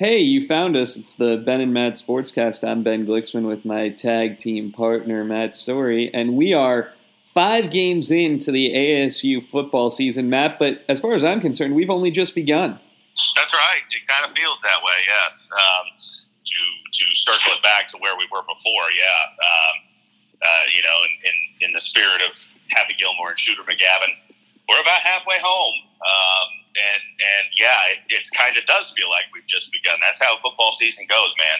Hey, you found us. It's the Ben and Matt Sportscast. I'm Ben Glicksman with my tag team partner, Matt Story, and we are five games into the ASU football season, Matt. But as far as I'm concerned, we've only just begun. That's right. It kind of feels that way, yes. Um, to to circle it back to where we were before, yeah. Um, uh, you know, in, in, in the spirit of Happy Gilmore and Shooter McGavin, we're about halfway home. Um, and and yeah, it, it's kind of does feel like we've just begun. That's how football season goes, man.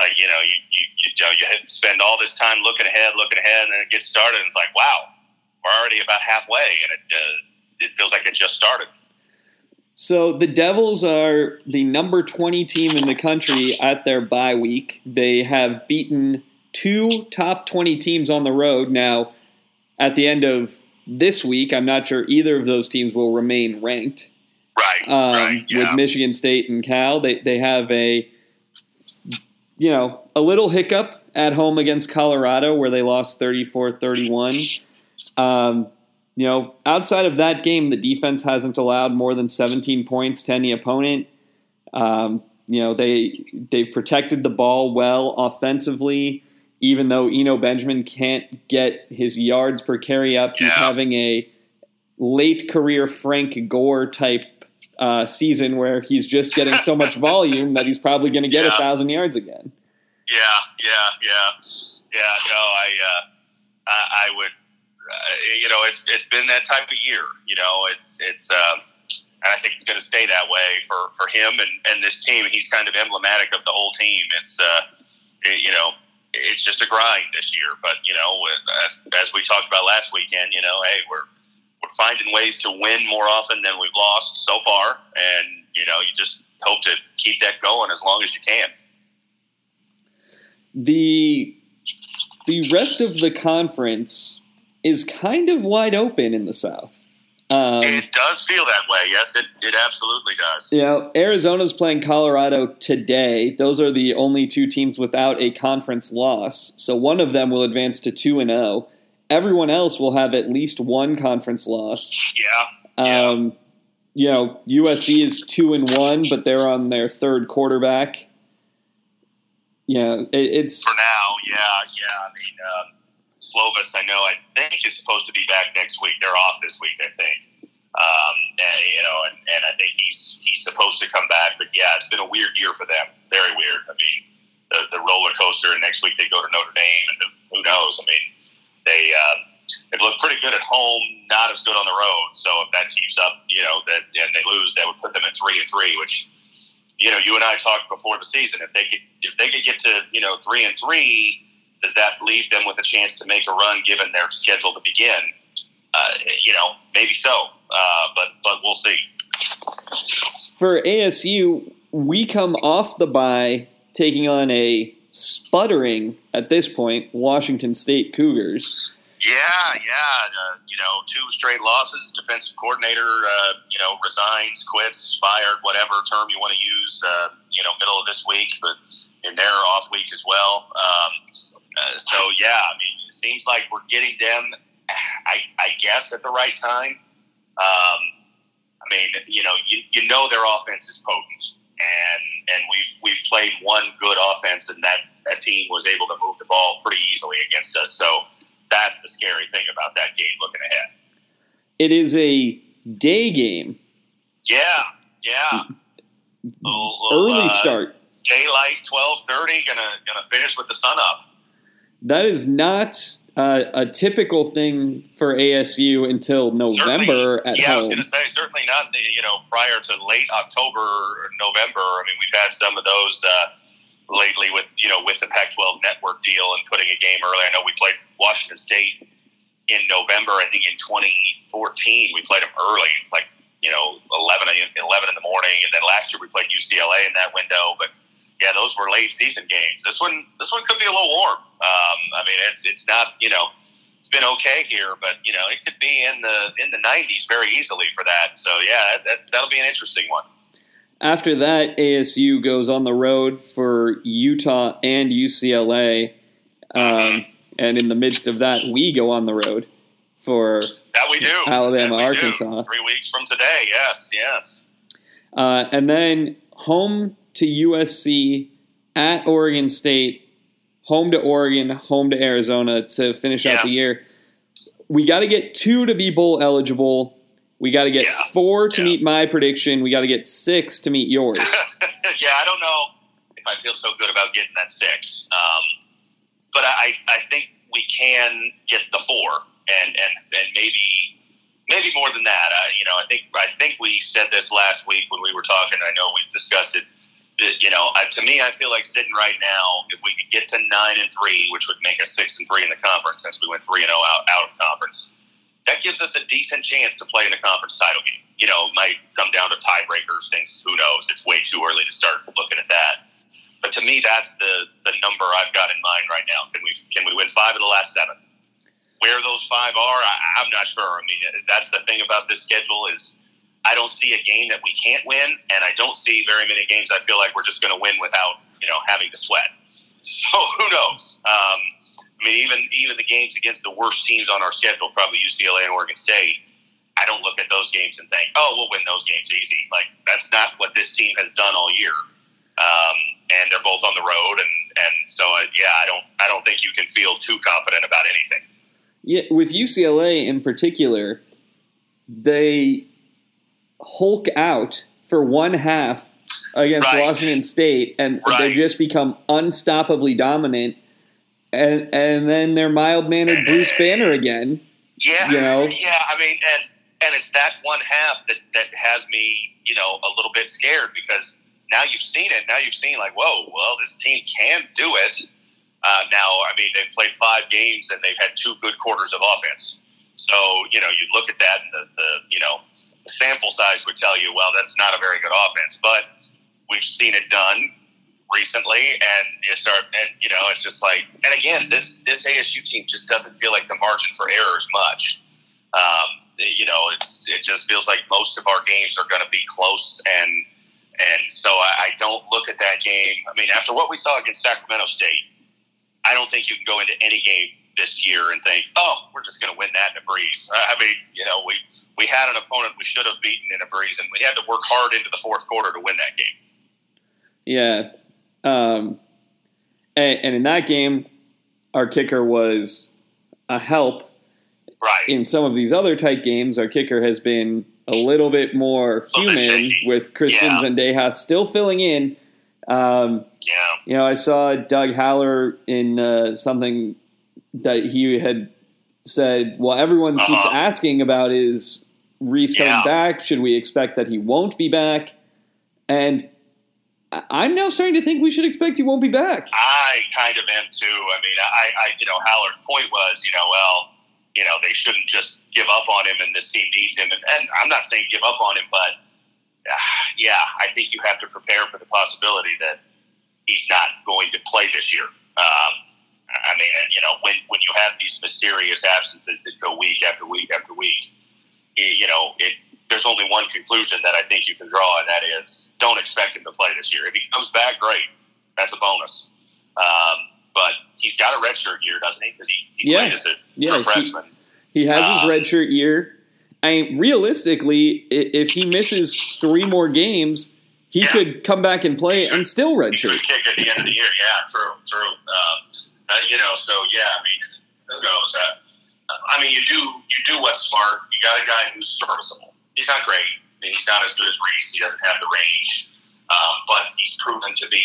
Like you know, you you you, you spend all this time looking ahead, looking ahead, and then it gets started. and It's like, wow, we're already about halfway, and it uh, it feels like it just started. So the Devils are the number 20 team in the country at their bye week. They have beaten two top 20 teams on the road. Now, at the end of this week, I'm not sure either of those teams will remain ranked. Right. Um, right. Yeah. With Michigan State and Cal, they they have a you know a little hiccup at home against Colorado where they lost 34-31. Um, you know, outside of that game, the defense hasn't allowed more than 17 points to any opponent. Um, you know, they they've protected the ball well offensively. Even though Eno Benjamin can't get his yards per carry up, he's Yeah. having a late career Frank Gore type uh, season where he's just getting so much volume that he's probably going to get a Yeah. thousand yards again. Yeah, yeah, yeah, yeah. No, I, uh, I, I would, uh, you know, it's it's been that type of year. You know, it's it's, um, and I think it's going to stay that way for for him and and this team. He's kind of emblematic of the whole team. It's, uh, it, you know, it's just a grind this year. But you know, as as we talked about last weekend, you know, hey, we're we're finding ways to win more often than we've lost so far, and you know, you just hope to keep that going as long as you can. the the rest of the conference is kind of wide open in the South. Um, It does feel that way. Yes, it, it absolutely does. you know, Arizona's playing Colorado today. Those are the only two teams without a conference loss. So one of them will advance to two and zero. Everyone else will have at least one conference loss. Yeah. Yeah. Um, you know, USC is two and one, but they're on their third quarterback. Yeah, it, it's For now, yeah, yeah. I mean, um, Slovis, I know, I think is supposed to be back next week. They're off this week, I think. Um, and, you know, and, and I think he's he's supposed to come back. But yeah, it's been a weird year for them. Very weird. I mean, the, the roller coaster. And next week they go to Notre Dame, and who knows? I mean, they uh, they've looked pretty good at home, not as good on the road. So if that keeps up, you know, that and they lose, that would put them at three and three, which you know, you and I talked before the season. If they could, if they could get to you know three and three, does that leave them with a chance to make a run given their schedule to begin? Uh, you know, maybe so, uh, but but we'll see. for ASU, we come off the bye taking on a sputtering at this point Washington State Cougars. Yeah, yeah. Uh, you know, two straight losses. Defensive coordinator, uh, you know, resigns, quits, fired, whatever term you want to use. Uh, you know, middle of this week, but in their off week as well. Um, uh, so yeah, I mean, it seems like we're getting them. I, I guess at the right time. Um, I mean, you know, you, you know their offense is potent, and and we've we've played one good offense, and that that team was able to move the ball pretty easily against us. So that's the scary thing about that game. Looking ahead, It is a day game, yeah, yeah. Little- little, early uh, start. daylight, twelve thirty. Gonna gonna finish with the sun up. That is not uh, a typical thing for ASU until November Certainly- at yeah, I was home. going to say certainly not. The, you know, prior to late October or November. I mean, we've had some of those uh, lately with you know with the Pac-12 network deal and putting a game early. I know we played Washington State in November. I think in 2014 we played them early, like you know 11 11 in the morning, and then last year we played UCLA in that window, but. Yeah, those were late season games. This one, this one could be a little warm. Um, I mean, it's it's not you know it's been okay here, but you know it could be in the in the 90s very easily for that. So yeah, that, that'll be an interesting one. After that, ASU goes on the road for Utah and UCLA. Um, and in the midst of that, we go on the road for That we do. Alabama, we do. Arkansas. Three weeks from today. Yes, yes. Uh, and then home to USC, at Oregon State, home to Oregon, home to Arizona to finish Yeah. out the year. We got to get two to be bowl eligible. We got to get Yeah. four to Yeah. meet my prediction. We got to get six to meet yours. yeah, I don't know if I feel so good about getting that six, um, but I, I think we can get the four, and and and maybe maybe more than that. Uh, you know, I think I think we said this last week when we were talking. I know we discussed it. You know, I, to me, I feel like sitting right now, if we could get to nine and three, which would make us six and three in the conference, since we went three and zero out out of conference, that gives us a decent chance to play in the conference title game. You know, might come down to tiebreakers, things. Who knows? It's way too early to start looking at that. But to me, that's the the number I've got in mind right now. Can we can we win five of the last seven? Where those five are, I, I'm not sure. I mean, that's the thing about this schedule is I don't see a game that we can't win, and I don't see very many games I feel like we're just going to win without you know having to sweat. So who knows? Um, I mean, even even the games against the worst teams on our schedule, probably UCLA and Oregon State. I don't look at those games and think, "Oh, we'll win those games easy." Like that's not what this team has done all year. Um, and they're both on the road, and and so uh, yeah, I don't I don't think you can feel too confident about anything. Yeah, with UCLA in particular, they hulk out for one half against Right. Washington State, and they Right. just become unstoppably dominant. And and then they're mild mannered Bruce Banner again. Yeah, You know? yeah. I mean, and and it's that one half that that has me, you know, a little bit scared because now you've seen it. Now you've seen like, whoa, well, this team can do it. Uh, now, I mean, they've played five games and they've had two good quarters of offense. So you know, you look at that, and the, the you know, the sample size would tell you, well, that's not a very good offense, but we've seen it done recently, and you start, and you know, it's just like, and again, this this ASU team just doesn't feel like the margin for error is much. Um, you know, it's it just feels like most of our games are going to be close, and and so I, I don't look at that game. I mean, after what we saw against Sacramento State, I don't think you can go into any game this year and think, oh, we're just going to win that in a breeze. I mean, you know, we we had an opponent we should have beaten in a breeze, and we had to work hard into the fourth quarter to win that game. Yeah. Um, and, and in that game, our kicker was a help. Right. In some of these other tight games, our kicker has been a little bit more bit human with Christian Yeah. Zendejas still filling in. Um, yeah. you know, I saw Doug Haller in uh, something that he had said, well, everyone keeps Uh-huh. asking about is Ruiz coming Yeah. back? Should we expect that he won't be back? And I'm now starting to think we should expect he won't be back. I kind of am too. I mean, I, I you know, Haller's point was, you know, well, you know, they shouldn't just give up on him, and this team needs him. And, and I'm not saying give up on him, but uh, yeah, I think you have to prepare for the possibility that he's not going to play this year. Um, I mean, you know, when when you have these mysterious absences that go week after week after week, it, you know, it. There's only one conclusion that I think you can draw, and that is don't expect him to play this year. If he comes back, great. That's a bonus. Um, but he's got a redshirt year, doesn't he? Because he, he Yeah. played as a Yeah, true he- freshman. He has Uh, his redshirt year. I mean, realistically, if he misses three more games, he Yeah. could come back and play and still He redshirt. could kick at the end of the year. Yeah, true, true. Um, uh, you know, so yeah, I mean, who knows? Uh, I mean, you do you do what's smart. You got a guy who's serviceable. He's not great. I mean, he's not as good as Ruiz. He doesn't have the range, um, but he's proven to be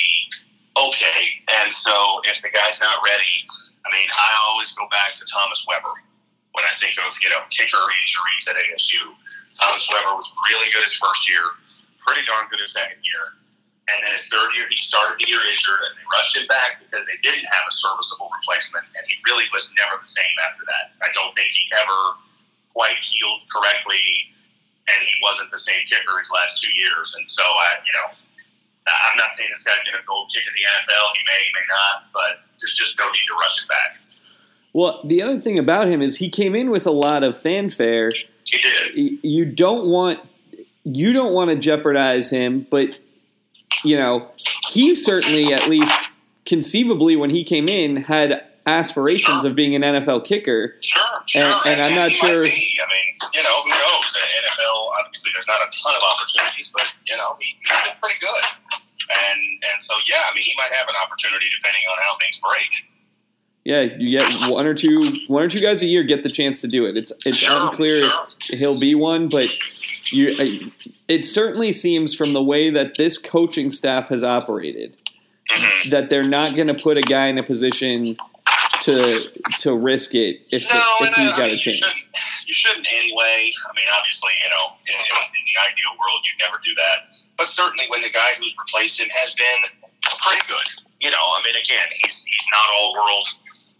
okay. And so, if the guy's not ready, I mean, I always go back to Thomas Weber when I think of you know kicker injuries at ASU. Thomas Weber was really good his first year, pretty darn good his second year. And then his third year, he started the year injured, and they rushed him back because they didn't have a serviceable replacement, and he really was never the same after that. I don't think he ever quite healed correctly, and he wasn't the same kicker his last two years. And so, I, you know, I'm not saying this guy's going to go kick in the NFL. He may, he may not, but there's just no need to rush him back. Well, the other thing about him is he came in with a lot of fanfare. He did. You don't want you don't want to jeopardize him, but you know he certainly, at least conceivably, when he came in, had aspirations of being an NFL kicker. Sure, sure. And- and I'm not sure-. I mean, you know, who knows? NFL, obviously, there's not a ton of opportunities, but you know, he, he did pretty good. And So yeah, I mean, he might have an opportunity depending on how things break. Yeah, you get one or two one or two guys a year get the chance to do it. It's it's Sure, unclear sure. if he'll be one, but you it certainly seems from the way that this coaching staff has operated Mhm. that they're not going to put a guy in a position to to risk it if, No, if and I- he's I got mean, a You shouldn't, you shouldn't anyway. I mean, obviously, you know, in, in, the ideal world, you'd never do that. But certainly, when the guy who's replaced him has been pretty good, you know, I mean, again, he's he's not all world.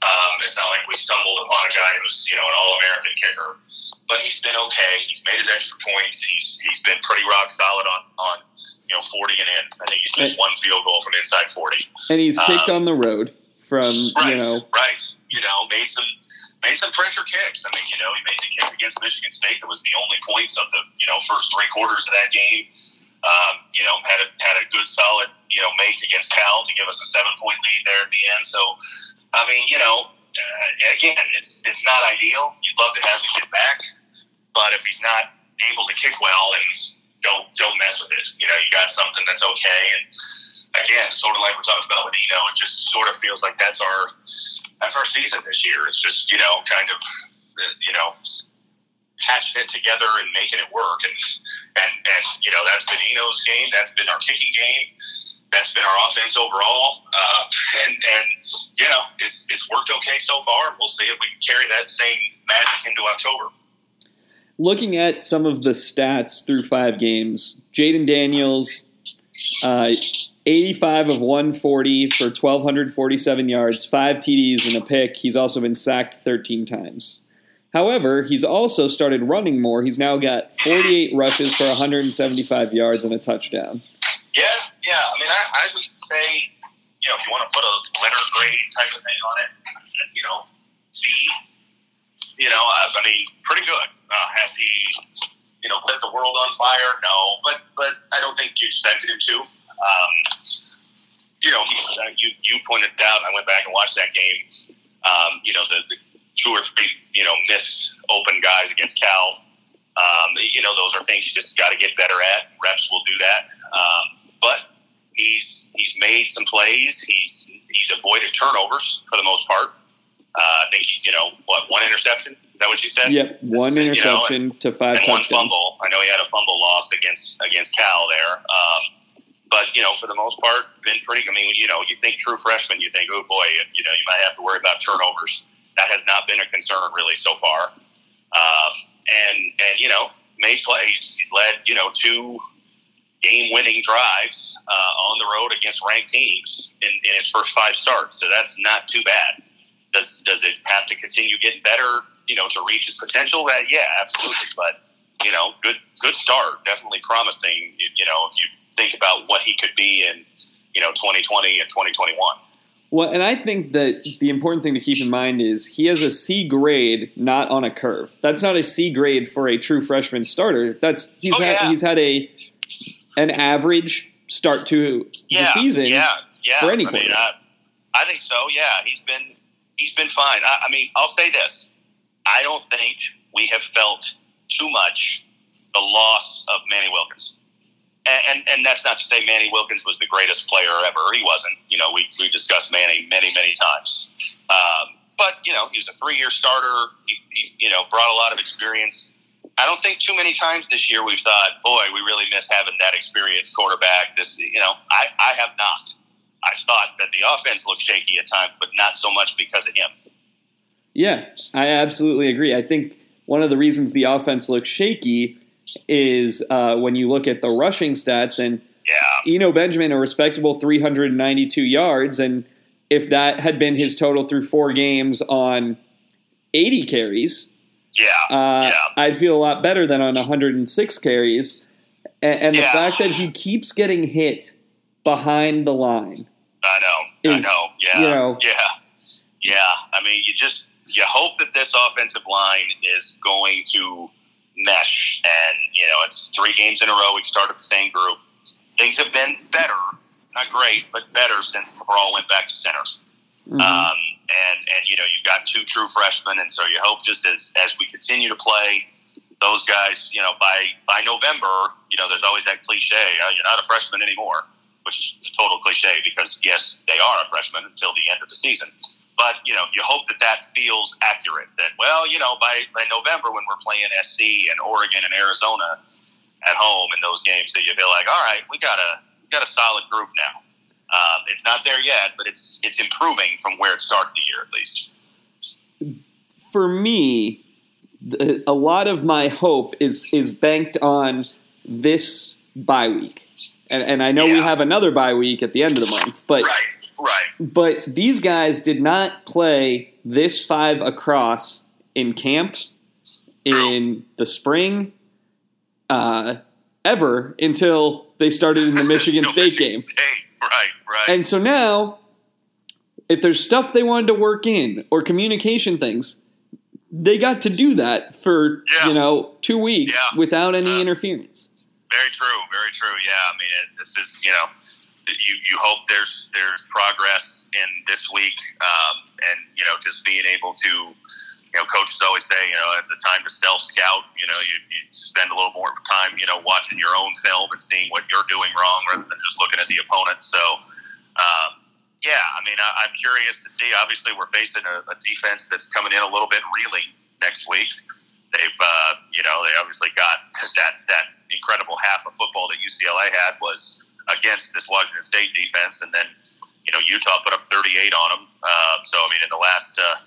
Um, it's not like we stumbled upon a guy who's you know an all American kicker, but he's been okay. He's made his extra points. He's he's been pretty rock solid on on you know forty and in. I think he's missed one field goal from inside forty. And he's kicked um, on the road from Right, you know right. You know, made some made some pressure kicks. I mean, you know, he made the kick against Michigan State that was the only points of the you know first three quarters of that game. Um, you know, had a had a good solid you know make against Cal to give us a seven point lead there at the end. So, I mean, you know, uh, again, it's it's not ideal. You'd love to have him kid back, but if he's not able to kick well, then don't don't mess with it. You know, you got something that's okay and again, sort of like we talked about with Eno, it just sort of feels like that's our that's our season this year. It's just you know kind of you know patching it together and making it work, and and and you know that's been Eno's game, that's been our kicking game, that's been our offense overall, uh, and and you know it's it's worked okay so far. We'll see if we can carry that same magic into October. Looking at some of the stats through five games, Jayden Daniels, uh, 85 of 140 for 1,247 yards, five TDs and a pick. He's also been sacked 13 times. However, he's also started running more. He's now got 48 rushes for 175 yards and a touchdown. Yeah, yeah. I mean, I, I would say, you know, if you want to put a letter grade type of thing on it, you know, C. You know, I, mean, pretty good. Uh, has he, you know, lit the world on fire? No, but but I don't think you expected him to. Um, you know, he, uh, you you pointed out. I went back and watched that game. Um, you know, the, the two or three, you know, missed open guys against Cal. Um, you know, those are things you just got to get better at. Reps will do that. Um, but he's he's made some plays. He's he's avoided turnovers for the most part. Uh, I think he's you know what one interception. Is that what you said? Yep, one You know, interception to five and one fumble. I know he had a fumble lost against against Cal there. Um, but you know, for the most part, been pretty. I mean, you know, you think true freshman, you think, oh boy, you know, you might have to worry about turnovers. That has not been a concern really so far. Um, and and you know, made plays. He's led you know two game-winning drives uh, on the road against ranked teams in, in his first five starts. So that's not too bad. Does does it have to continue getting better? You know, to reach his potential? Uh, yeah, absolutely. But you know, good good start. Definitely promising. You, you know, if you think about what he could be in you know 2020 and 2021. Well, and I think that the important thing to keep in mind is he has a C grade, not on a curve. That's not a C grade for a true freshman starter. That's he's Oh, had yeah. he's had a an average start to yeah, the season. Yeah, yeah. for any I mean. I, I think so. Yeah, he's been he's been fine. I, I mean, I'll say this: I don't think we have felt too much the loss of Manny Wilkins. And, and, and that's not to say Manny Wilkins was the greatest player ever. He wasn't. You know, we, we discussed Manny many, many times. Um, but, you know, he was a three year starter. He, he, you know, brought a lot of experience. I don't think too many times this year we've thought, boy, we really miss having that experienced quarterback. This, you know, I, I have not. I thought that the offense looked shaky at times, but not so much because of him. Yeah, I absolutely agree. I think one of the reasons the offense looks shaky is uh, when you look at the rushing stats and Yeah. Eno Benjamin a respectable 392 yards, and if that had been his total through four games on 80 carries, Yeah. uh, Yeah. I'd feel a lot better than on 106 carries. And, and the Yeah. fact that he keeps getting hit behind the line. I know. I know. Yeah. you know- yeah. Yeah. I mean, you just you hope that this offensive line is going to mesh, and you know, it's three games in a row. We've started the same group. Things have been better, not great, but better since Cabral went back to center. Mhm. Um, and and you know, you've got two true freshmen, and so you hope just as as we continue to play. Those guys, you know, by by November, you know, there's always that cliche, uh, you're not a freshman anymore, which is a total cliche because yes, they are a freshman until the end of the season. But you know, you hope that that feels accurate. That well, you know, by by November when we're playing SC and Oregon and Arizona at home in those games, that you feel like, all right, we got a we got a solid group now. Um, it's not there yet, but it's it's improving from where it started the year at least. For me, a lot of my hope is is banked on this bye week, and, and I know yeah. we have another bye week at the end of the month, but right. Right. But these guys did not play this five across in camp, in the spring, uh, ever until they started in the Michigan State game. State. Right, right. And so now, if there's stuff they wanted to work in or communication things, they got to do that for yeah. you know two weeks yeah. without any uh, interference. Very true. Very true. Yeah. I mean, it, this is you know you, you hope there's there's progress in this week, um, and you know just being able to, you know, coaches always say, you know, it's a time to self scout. You know, you, you spend a little more time, you know, watching your own film and seeing what you're doing wrong rather than just looking at the opponent. So, um, yeah, I mean, I, I'm curious to see. Obviously, we're facing a, a defense that's coming in a little bit reeling next week. They've, uh, you know, they obviously got that that incredible half of football that UCLA had was against this Washington State defense, and then you know Utah put up 38 on them. Uh, so I mean, in the last uh,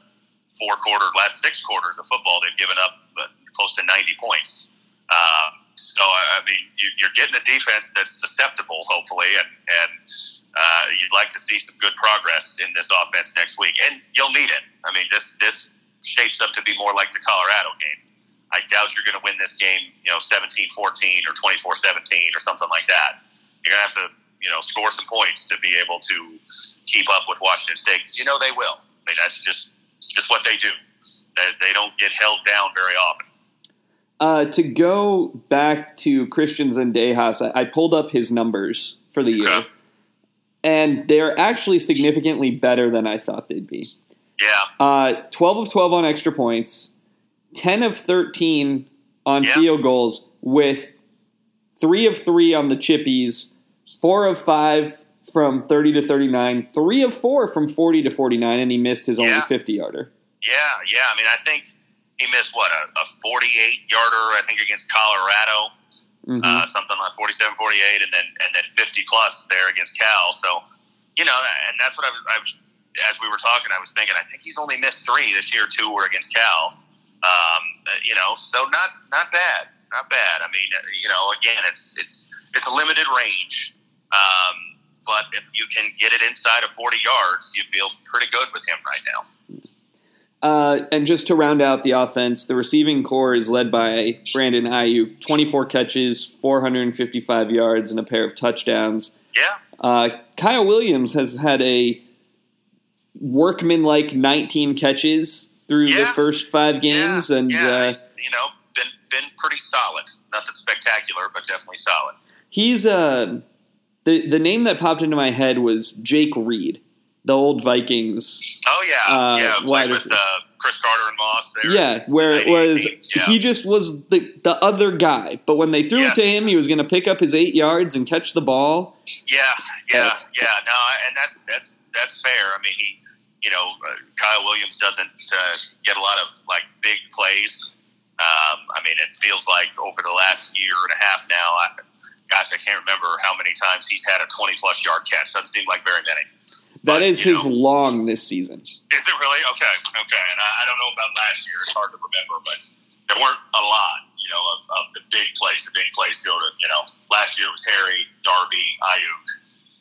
four quarters, last six quarters of football, they've given up uh, close to 90 points. Um, so I mean, you, are getting a defense that's susceptible, hopefully, and and uh, you'd like to see some good progress in this offense next week, and you'll need it. I mean, this this shapes up to be more like the Colorado game. I doubt you're going to win this game, you know, 17-14 or 24-17 or something like that you're gonna have to you know score some points to be able to keep up with Washington State. You know they will. I mean that's just just what they do. They, they don't get held down very often. Uh, to go back to Christian Zendejas, I, I pulled up his numbers for the year, and they're actually significantly better than I thought they'd be. Yeah. Uh, 12 of 12 on extra points, 10 of 13 on yeah. field goals, with three of three on the chippies, four of five from 30 to 39, three of four from 40 to 49, and he missed his yeah. only 50 yarder. Yeah, yeah. I mean, I think he missed what a, a 48 yarder. I think against Colorado, mm-hmm. uh, something like 47, 48, and then and then 50 plus there against Cal. So, you know, and that's what I was, I was as we were talking. I was thinking, I think he's only missed three this year. Two were against Cal. Um, you know, so not not bad not bad. I mean, you know, again, it's it's it's a limited range, um, but if you can get it inside of 40 yards, you feel pretty good with him right now. Uh, and just to round out the offense, the receiving corps is led by Brandon Aiyuk, 24 catches, 455 yards, and a pair of touchdowns. Yeah. Uh, Kyle Williams has had a workman-like 19 catches through yeah. the first five games, yeah. and yeah. Uh, you know been been pretty solid. Nothing spectacular, but definitely solid. He's uh the the name that popped into my head was Jake Reed, the old Vikings. Oh yeah, uh, yeah, played with uh, Cris Carter and Moss. There yeah, where it was yeah. he just was the the other guy, but when they threw yes. it to him, he was going to pick up his eight yards and catch the ball. Yeah, yeah, uh, yeah. No, and that's that's that's fair. I mean, he, you know, uh, Kyle Williams doesn't uh, get a lot of like big plays um, I mean, it feels like over the last year and a half now, I, gosh, I can't remember how many times he's had a 20 plus yard catch. Doesn't seem like very many. That but, is his know, long this season. Is it really? Okay, okay. And I, I, don't know about last year. It's hard to remember, but there weren't a lot, you know, of, of the big plays. The big plays go to, you know, last year it was Harry, Darby, Aiyuk.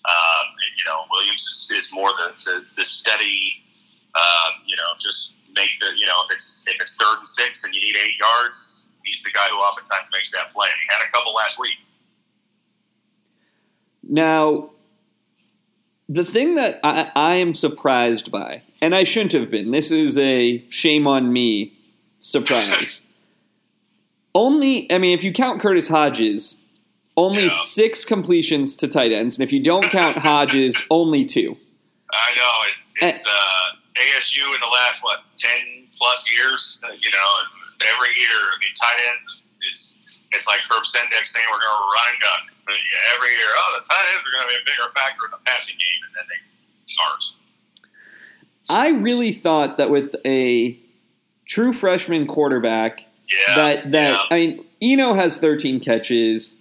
Um, you know, Williams is, is more the, the, the steady, uh, you know, just make the you know if it's if it's third and six and you need eight yards, he's the guy who oftentimes makes that play. He had a couple last week. Now, the thing that I, I am surprised by, and I shouldn't have been. This is a shame on me surprise. only, I mean, if you count Curtis Hodges, only yeah. six completions to tight ends, and if you don't count Hodges, only two. I know it's it's. Uh, ASU in the last what ten plus years. Uh, you know, every year the tight ends is it's like Herb Sendek saying we're going to run and gun. every year, oh, the tight ends are going to be a bigger factor in the passing game, and then they aren't. I really thought that with a true freshman quarterback, Yeah, that that yeah. I mean, Eno has 13 catches,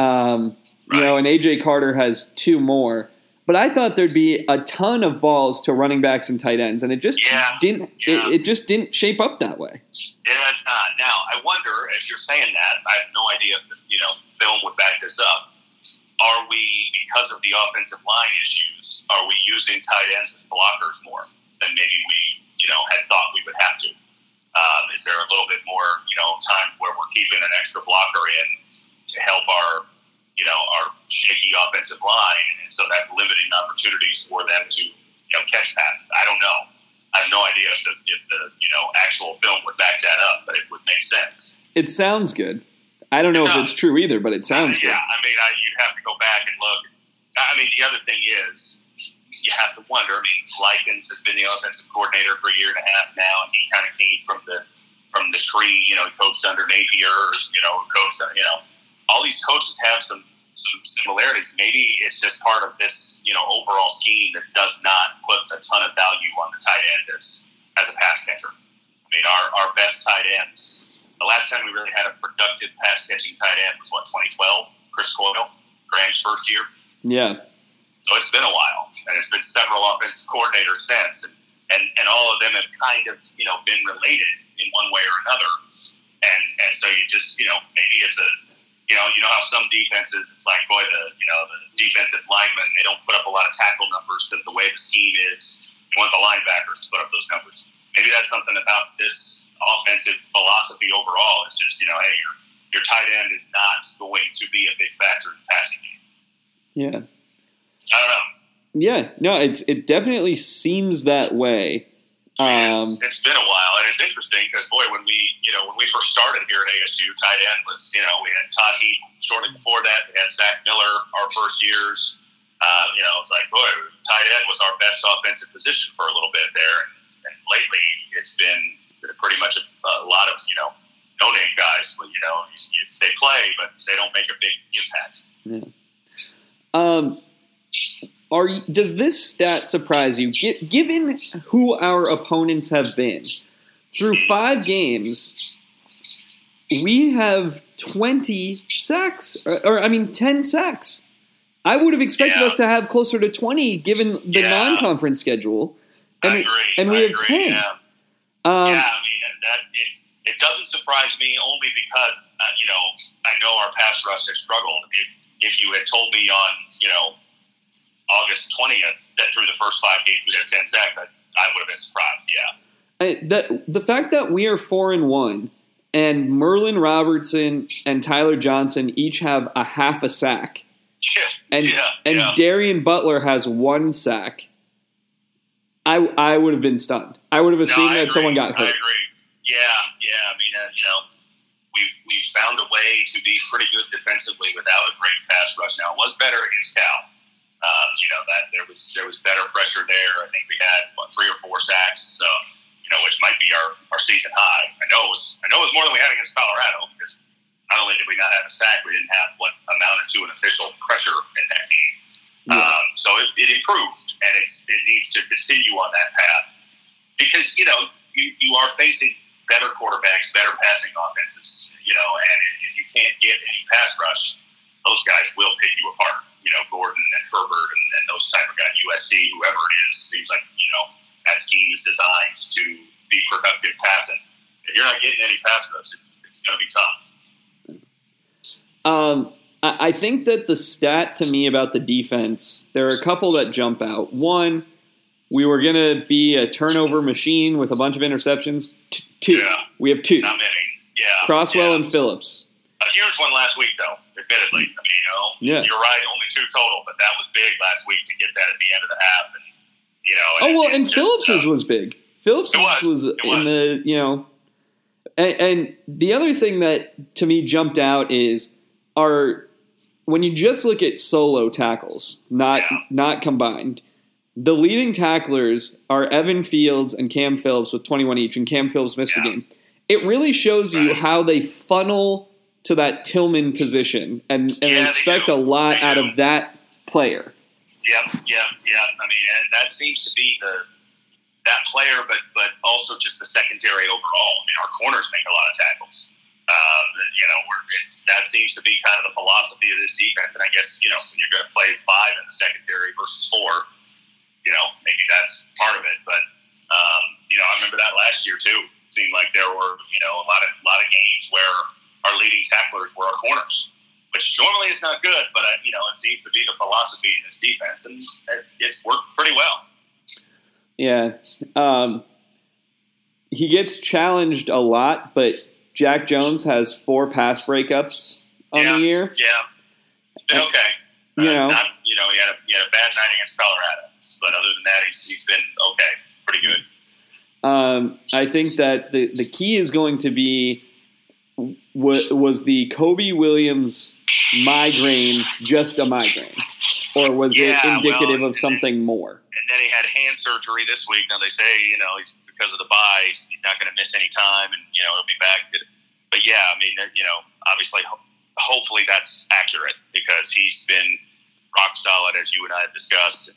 um, you know, and AJ Carter has two more. But I thought there'd be a ton of balls to running backs and tight ends, and it just Yeah, didn't. yeah. It, it just didn't shape up that way. It has not. Now, I wonder, as you're saying that, I have no idea if, you know, film would back this up. Are we, because of the offensive line issues, are we using tight ends as blockers more than maybe we, you know, had thought we would have to? Um, is there a little bit more, you know, times where we're keeping an extra blocker in to help our, you know, our shaky offensive line, and so that's limiting opportunities for them to, you know, catch passes? I don't know. I have no idea if the, if the you know actual film would back that up, but it would make sense. It sounds good. I don't know It if it's true either, but it sounds yeah, good. I mean, I, you'd have to go back and look. I mean, the other thing is, you have to wonder. I mean, Likens has been the offensive coordinator for a year and a half now, and he kind of came from the from the tree. You know, he coached under Napier. You know, coached. You know, all these coaches have some some similarities. Maybe it's just part of this, you know, overall scheme that does not put a ton of value on the tight end as as a pass catcher. I mean, our, our best tight ends. The last time we really had a productive pass catching tight end was what 2012, Chris Coyle, Graham's first year. Yeah, So it's been a while, and it's been several offensive coordinators since, and, and and all of them have kind of you know been related in one way or another, and and so you just you know maybe it's a you know you know how some defenses it's like boy the you know the defensive linemen they don't put up a lot of tackle numbers because the way the scheme is you want the linebackers to put up those numbers. Maybe that's something about this offensive philosophy overall. It's just you know hey your your tight end is not going to be a big factor in the passing game. yeah, I don't know. yeah. No, it's it definitely seems that way. Um, it's, it's been a while, and it's interesting because boy, when we you know when we first started here at ASU, tight end was you know we had Todd Heap shortly before that, we had Zach Miller our first years. Uh, you know, it's like boy, tight end was our best offensive position for a little bit there, and, and lately it's been pretty much a, a lot of you know no name guys. But you know, they play, but they don't make a big impact. Um, are does this stat surprise you? Gi- given who our opponents have been through five games, we have twenty sacks, or, or I mean, ten sacks. I would have expected Yeah. us to have closer to twenty, given the Yeah. non-conference schedule. And, I agree. and we I have agree, ten. Yeah. Um, yeah, I mean that it, it doesn't surprise me only because uh, you know I know our pass rush has struggled. If, if you had told me on you know August twentieth that through the first five games we'd ten sacks, I, I would have been surprised. Yeah, I- that the fact that we are four and one, and Merlin Robertson and Tyler Johnson each have a half a sack. and yeah, and yeah. Darien Butler has one sack. I I would have been stunned. I would have assumed I that agree. someone got I hurt. agree. Yeah, yeah. I mean, uh, you know, we've we've found a way to be pretty good defensively without a great pass rush. Now it was better against Cal. Um, you know that there was there was better pressure there. I think we had what, three or four sacks. So you know, which might be our, our season high. I know it was I know it was more than we had against Colorado because not only did we not have a sack, we didn't have what amounted to an official pressure in that game. Yeah. Um, so it, it improved, and it's it needs to continue on that path because you know you, you are facing better quarterbacks, better passing offenses. You know, and if you can't get any pass rush, those guys will pick you apart. You know, Gordon and Herbert and, and those type of guys, USC, whoever it is, seems like you know that scheme is designed to be productive passing. If you're not getting any pass rush, it's it's going to be tough. Um, I, I think that the stat to me about the defense, there are a couple that jump out. One, we were going to be a turnover machine with a bunch of interceptions. T- two, Yeah. we have two. Not many. Yeah, Crosswell yeah. and Phillips. A huge one last week, though. Admittedly, I mean, you know, Yeah. you're right. Only two total, but that was big last week to get that at the end of the half, and you know. Oh well, and and Phillips's uh, was big. Phillips was. was, in the you know, and, and the other thing that to me jumped out is our when you just look at solo tackles, not Yeah. not combined. The leading tacklers are Evan Fields and Cam Phillips with 21 each, and Cam Phillips missed Yeah. the game. It really shows you how they funnel to that Tillman position and, and Yeah, expect a lot They out do. of that player. Yep, yep, yep. I mean, that seems to be the that player, but but also just the secondary overall. I mean, our corners make a lot of tackles. Um, you know, that seems to be kind of the philosophy of this defense. And I guess you know when you're going to play five in the secondary versus four, you know maybe that's part of it. But um, you know, I remember that last year too. It seemed like there were you know a lot of a lot of games where our leading tacklers were our corners which normally is not good, but uh, you know it seems to be the philosophy in this defense, and it's worked pretty well. Yeah. Um, he gets challenged a lot, but Jack Jones has four pass breakups on yeah, the year. yeah, it's been okay. You Uh, know. not, you know, he had, a, he had a bad night against Colorado, but other than that, he's, he's been okay, pretty good. Um, I think that the, the key is going to be was, was the Kobe Williams migraine just a migraine, or was Yeah, it indicative well, of something more? And then he had hand surgery this week. Now they say, you know, he's because of the bye, he's, he's not going to miss any time, and you know he'll be back. But yeah, I mean, you know, obviously, ho- hopefully that's accurate because he's been rock solid as you and I have discussed.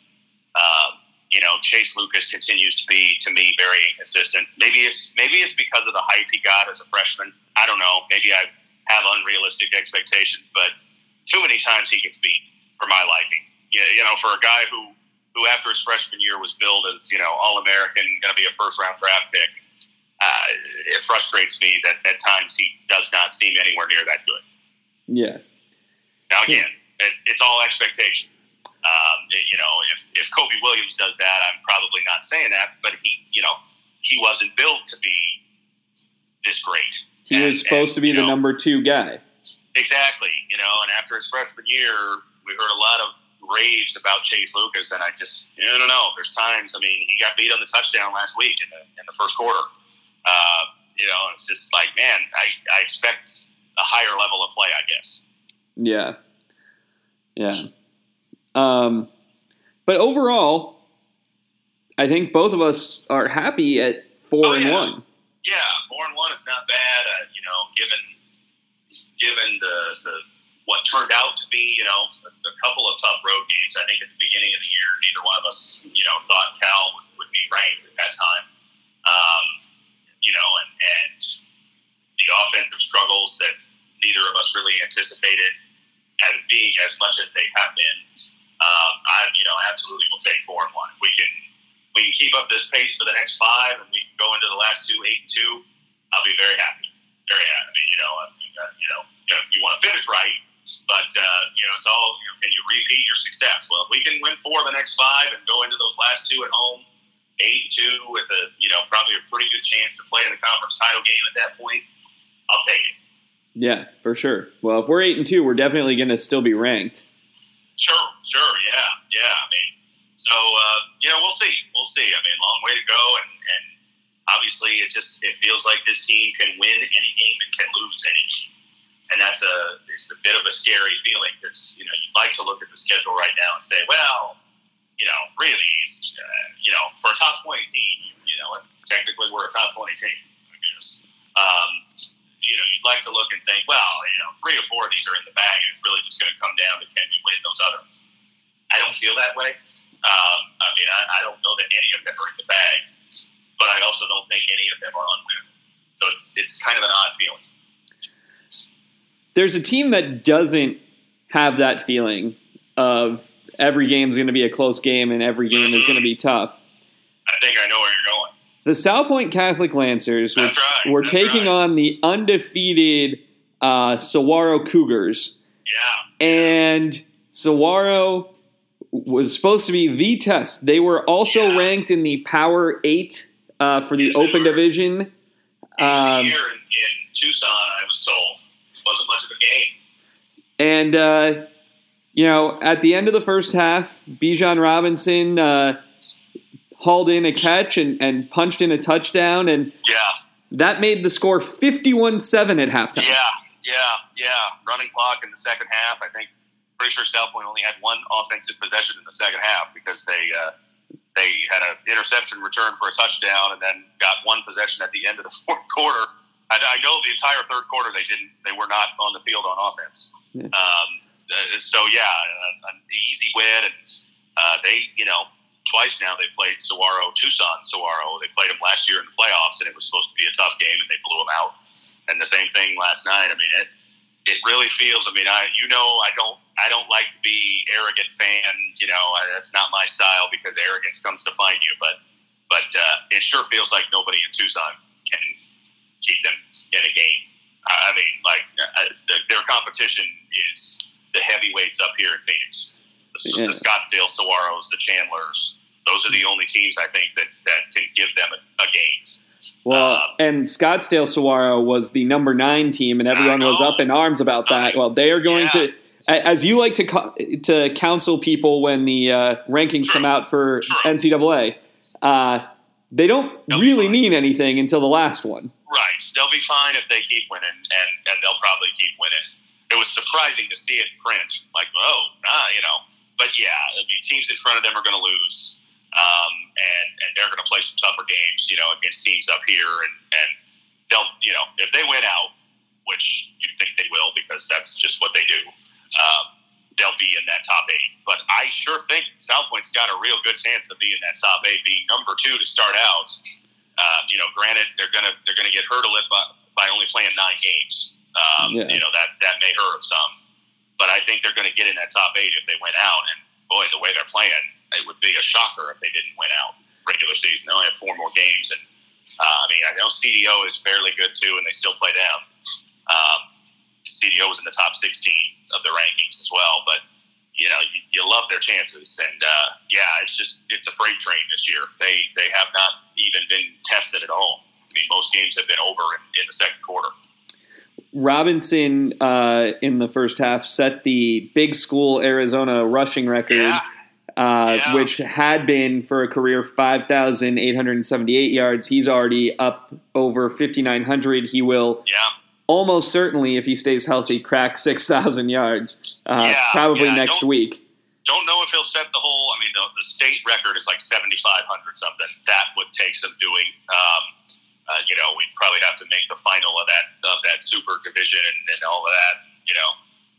Um, you know, Chase Lucas continues to be to me very inconsistent. Maybe it's maybe it's because of the hype he got as a freshman. I don't know. Maybe I have unrealistic expectations, but too many times he gets beat for my liking. You you know, for a guy who who after his freshman year was billed as you know all American, going to be a first round draft pick. Uh, it frustrates me that at times he does not seem anywhere near that good. Yeah. Now again, it's, it's all expectation. Um, you know, if, if Kobe Williams does that, I'm probably not saying that, but he, you know, he wasn't built to be this great. He And- was supposed and, to be the know, number two guy. Exactly. You know, and after his freshman year, we heard a lot of raves about Chase Lucas, and I just, I don't know. There's times, I mean, he got beat on the touchdown last week in the, in the first quarter. Uh, you know, it's just like, man, I, I expect a higher level of play, I guess. Yeah. Yeah. Um, but overall, I think both of us are happy at four Oh, and yeah. one. Yeah, four and one is not bad. Uh, you know, given given the, the what turned out to be, you know, a, a couple of tough road games. I think at the beginning of the year, neither one of us, you know, thought Cal would, would be ranked at that time. Um, you know, and, and the offensive struggles that neither of us really anticipated as being as much as they have been. Um, I, you know, absolutely will take four and one if we can we can keep up this pace for the next five, and we can go into the last two eight and two. I'll be very happy, very happy. You know, I think, uh, you know, you, know, you want to finish right, but uh, you know, it's all you know, can you repeat your success? Well, if we can win four of the next five and go into those last two at home, eight and two with a you know probably a pretty good chance to play in the conference title game at that point, I'll take it. Yeah, for sure. Well, if we're eight and two, we're definitely going to still be ranked. Sure, sure, yeah, yeah. I mean, so uh, you know, we'll see, we'll see. I mean, long way to go, and, and obviously, it just it feels like this team can win any game and can lose any, game. and that's a it's a bit of a scary feeling because you know you'd like to look at the schedule right now and say, well, you know, really, uh, you know, for a top twenty team, you know, technically we're a top twenty team, I guess. Um, you know, you'd like to look and think, well, you know, three or four of these are in the bag, and it's really just going to come down to can we win those other ones. I don't feel that way. Um, I mean, I, I don't know that any of them are in the bag, but I also don't think any of them are unwinnable. So it's it's kind of an odd feeling. There's a team that doesn't have that feeling of every game is going to be a close game and every game is going to be tough. I think I know where you're going. The Salpointe Catholic Lancers were, right, were taking right. on the undefeated uh, Saguaro Cougars, Yeah, and Saguaro was supposed to be the test. They were also Yeah. ranked in the Power Eight uh, for the Yes, Open. Division. Um, here in, in Tucson, I was told it wasn't much of a game. And, uh, you know, at the end of the first half, Bijan Robinson uh, hauled in a catch and, and punched in a touchdown, and Yeah, that made the score 51 7 at halftime. Yeah, yeah, yeah. Running clock in the second half. I think pretty sure Salpointe only had one offensive possession in the second half because they uh, they had an interception return for a touchdown and then got one possession at the end of the fourth quarter. I, I know the entire third quarter they didn't. They were not on the field on offense. Yeah. Um, uh, so yeah, an easy win, and uh, they you know twice now they played Saguaro, Tucson, Saguaro. They played them last year in the playoffs, and it was supposed to be a tough game, and they blew them out. And the same thing last night. I mean, it it really feels. I mean, I you know I don't I don't like to be arrogant fan. You know, that's not my style because arrogance comes to find you. But but uh, it sure feels like nobody in Tucson can keep them in a game. I mean, like uh, the, their competition is the heavyweights up here in Phoenix, the, yeah. the Scottsdale Saguaros, the Chandlers. Those are the only teams I think that, that can give them a, a game. Well, um, and Scottsdale Saguaro was the number nine team, and everyone was up in arms about that. Well, they are going yeah. to, as you like to to counsel people when the uh, rankings True. come out for True. NCAA. Uh, they don't they'll really mean anything until the last one. Right. They'll be fine if they keep winning, and, and they'll probably keep winning. It was surprising to see it in print. Like, oh, nah, you know. But yeah, I mean, teams in front of them are going to lose, um, and and they're going to play some tougher games, you know, against teams up here, and and they'll, you know, if they win out, which you think they will because that's just what they do. Um, they'll be in that top eight. But I sure think Salpointe's got a real good chance to be in that top eight, being number two to start out. Um, you know, granted they're gonna they're gonna get hurt a little by, by only playing nine games. Um, yeah. You know that that may hurt some, but I think they're going to get in that top eight if they win out. And boy, the way they're playing, it would be a shocker if they didn't win out regular season. They only have four more games, and uh, I mean I know CDO is fairly good too, and they still play down. Um, CDO was in the top 16 of the rankings as well. But you know, you, you love their chances, and uh, yeah, it's just it's a freight train this year. They they have not even been tested at all. I mean, most games have been over in, in the second quarter. Robinson uh, in the first half set the big school Arizona rushing record. Yeah. Uh, yeah. which had been for a career 5,878 yards. He's already up over 5,900. He will yeah almost certainly, if he stays healthy, crack 6,000 yards uh, yeah, probably next don't, week. Don't know if he'll set the whole, I mean, the, the state record is like 7,500 something. That would take some doing. Um, uh, you know, we'd probably have to make the final of that of that super division and, and all of that. You know,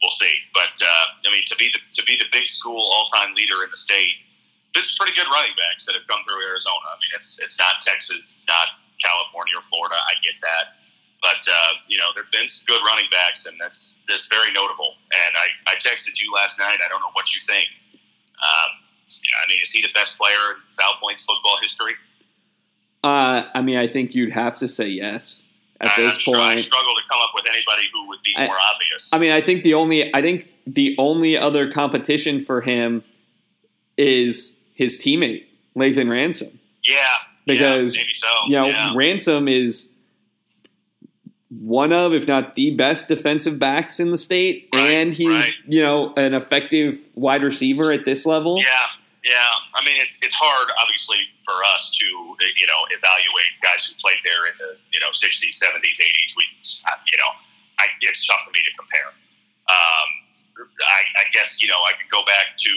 we'll see. But uh, I mean, to be the to be the big school all time leader in the state, it's pretty good running backs that have come through Arizona. I mean, it's it's not Texas, it's not California or Florida. I get that. But uh, you know, there've been some good running backs, and that's that's very notable. And I, I texted you last night. I don't know what you think. Um, yeah, I mean, is he the best player in Salpointe's football history? Uh, I mean, I think you'd have to say yes at I, this point. I struggle to come up with anybody who would be I, more obvious. I mean, I think the only I think the only other competition for him is his teammate Lathan Ransom. Yeah, because yeah, maybe so. You know, yeah. Ransom is one of, if not the best defensive backs in the state, right, and he's right. you know an effective wide receiver at this level. Yeah, yeah. I mean, it's it's hard, obviously, for us to you know evaluate guys who played there in the you know sixties, seventies, eighties. We, you know, I, it's tough for me to compare. Um, I, I guess you know I could go back to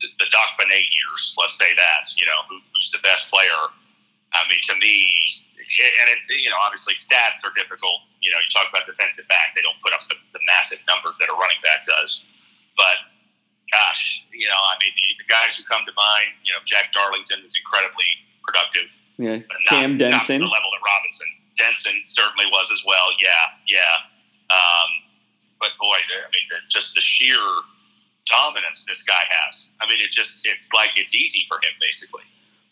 the, the Doc Benet years. Let's say that you know who, who's the best player. I mean, to me, and it's you know obviously stats are difficult. You know, you talk about defensive back; they don't put up the, the massive numbers that a running back does. But gosh, you know, I mean, the, the guys who come to mind, you know, Jack Darlington was incredibly productive. Yeah, not, Cam Denson, not the level that Robinson Denson certainly was as well. Yeah, yeah. Um, but boy, I mean, just the sheer dominance this guy has. I mean, it just it's like it's easy for him basically.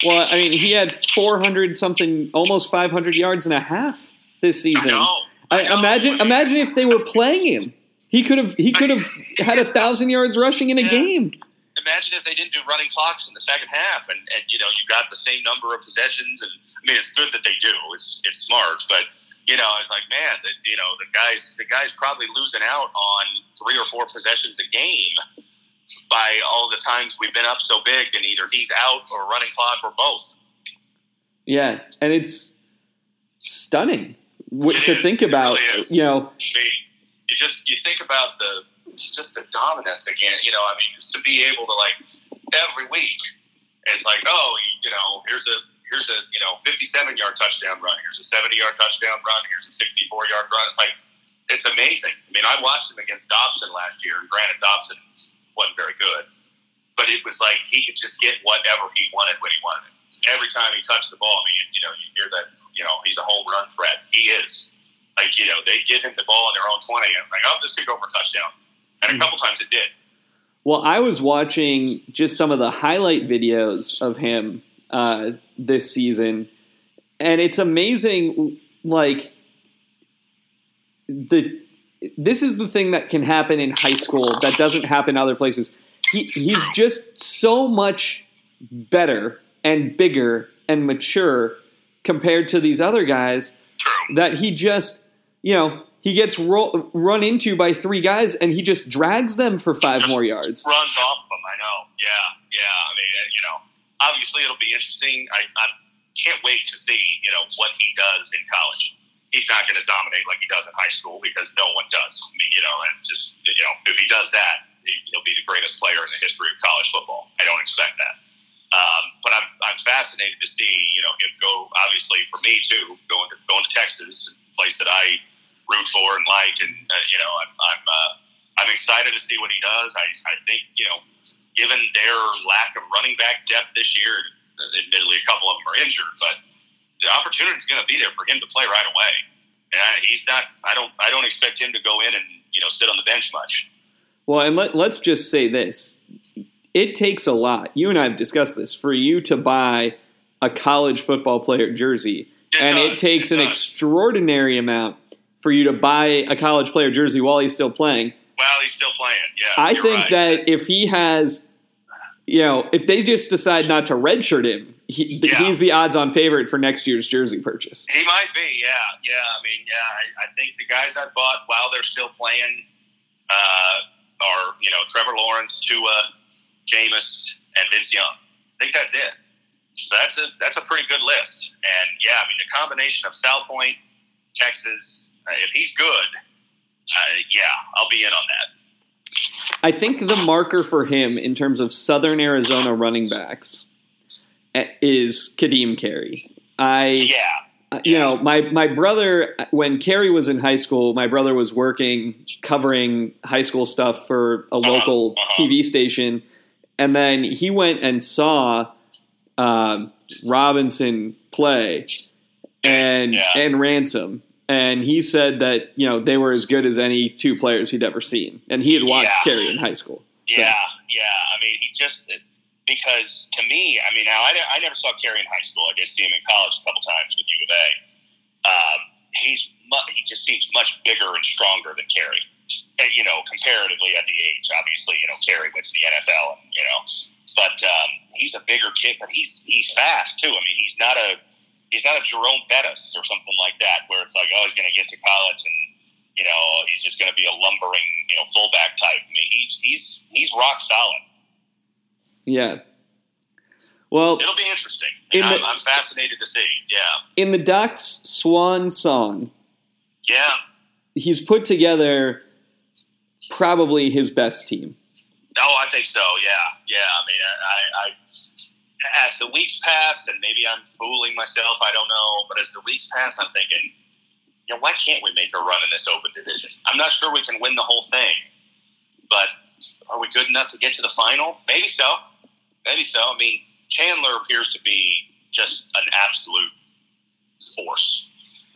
Well, I mean, he had 400 something, almost 500 yards and a half this season. I, know, I, I imagine, imagine if they were playing him. He could have, he could have had a thousand yards rushing in a yeah. game. Imagine if they didn't do running clocks in the second half, and, and you know you got the same number of possessions. And I mean, it's good that they do. It's it's smart, but you know, it's like man, the, you know the guys the guys probably losing out on three or four possessions a game by all the times we've been up so big and either he's out or running clock or both. Yeah, and it's stunning it to is. think about. Really you know, I mean, you just you think about the just the dominance again. You know, I mean, just to be able to like every week, it's like, oh, you know, here's a here's a you know 57 yard touchdown run. Here's a 70 yard touchdown run. Here's a 64 yard run. Like it's amazing. I mean, I watched him against Dobson last year, and granted, Dobson wasn't very good, but it was like he could just get whatever he wanted when he wanted it. Every time he touched the ball, I mean, you, you know, you hear that, you know, he's a home run threat. He is. Like, you know, they give him the ball on their own 20, and like, oh, this could go for a touchdown. And a couple times it did. Well, I was watching just some of the highlight videos of him uh, this season, and it's amazing. Like the this is the thing that can happen in high school that doesn't happen other places. He, he's just so much better and bigger and mature compared to these other guys that he just, you know, he gets ro- run into by three guys and he just drags them for five more yards. Runs off them, I know. Yeah, yeah. I mean, uh, you know, obviously it'll be interesting. I, I can't wait to see, you know, what he does in college. He's not going to dominate like he does in high school because no one does. I mean, you know, and just, you know, if he does that, he'll be the greatest player in the history of college football. I don't expect that. Um, but I'm, I'm fascinated to see, you know, him go, obviously for me too, going to, going to Texas, a place that I root for and like. And, uh, you know, I'm, I'm, uh, I'm excited to see what he does. I, I think, you know, given their lack of running back depth this year, admittedly a couple of them are injured, but the opportunity is going to be there for him to play right away. And I, he's not, I don't, I don't expect him to go in and, you know, sit on the bench much. Well, and let, let's just say this it takes a lot. You and I have discussed this for you to buy a college football player jersey, It and does, it takes it an does. extraordinary amount for you to buy a college player jersey while he's still playing. While he's still playing. Yeah, I think right. that if he has, you know, if they just decide not to redshirt him, he, Yeah. he's the odds-on favorite for next year's jersey purchase. He might be, yeah, yeah. I mean, yeah, I, I think the guys I bought while they're still playing uh, are, you know, Trevor Lawrence, Tua, Jameis, and Vince Young. I think that's it. So that's a that's a pretty good list. And yeah, I mean, the combination of Salpointe, Texas, uh, if he's good, uh, yeah, I'll be in on that. I think the marker for him in terms of Southern Arizona running backs eh, is Ka'Deem Carey. I. Yeah, Uh, you know, my my brother when Carey was in high school, my brother was working covering high school stuff for a local uh-huh. TV station, and then he went and saw um, Robinson play and Yeah. and Ransom, and he said that you know they were as good as any two players he'd ever seen, and he had watched Yeah. Carey in high school. So- Yeah, yeah. I mean, he just because to me, I mean, now I, I never saw Carey in high school. I did see him in college a couple times with U of A. Um, he's mu- he just seems much bigger and stronger than Carey. And, you know, comparatively at the age, obviously, you know, Carey went to the NFL, and, you know, but um, he's a bigger kid, but he's he's fast too. I mean, he's not a he's not a Jerome Bettis or something like that, where it's like, oh, he's going to get to college and you know he's just going to be a lumbering you know fullback type. I mean, he's he's he's rock solid. yeah. Well, It'll be interesting. In I'm, the- I'm fascinated to see. Yeah, in the Doc's swan song, yeah. he's put together probably his best team. Oh, I think so. Yeah, yeah. I mean, I, I, I as the weeks pass, and maybe I'm fooling myself. I don't know, but as the weeks pass, I'm thinking, you know, why can't we make a run in this open division? I'm not sure we can win the whole thing, but are we good enough to get to the final? Maybe so. Maybe so. I mean, Chandler appears to be just an absolute force.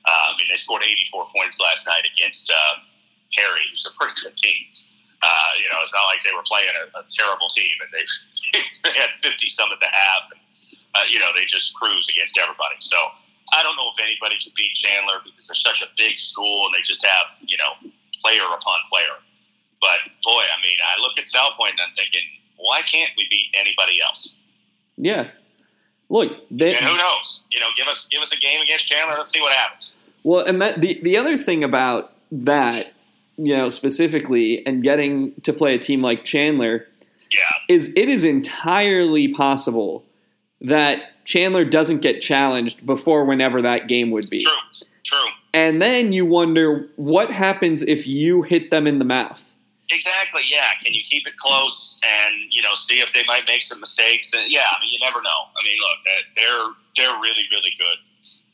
Uh, I mean, they scored 84 points last night against uh, Harry, who's a pretty good team. Uh, you know, it's not like they were playing a, a terrible team and they they had 50 some at the half. And, uh, you know, they just cruise against everybody. So I don't know if anybody can beat Chandler because they're such a big school and they just have, you know, player upon player. But boy, I mean, I look at Salpointe and I'm thinking, why can't we beat anybody else? Yeah. Look, they, And who knows? You know, give us give us a game against Chandler. Let's see what happens. well, and that the the other thing about that, you know, specifically, and getting to play a team like Chandler Yeah, is it is entirely possible that Chandler doesn't get challenged before whenever that game would be, true, true. and then you wonder what happens if you hit them in the mouth. Exactly. Yeah. Can you keep it close and you know see if they might make some mistakes? And yeah, I mean you never know. I mean, look, they're they're really really good.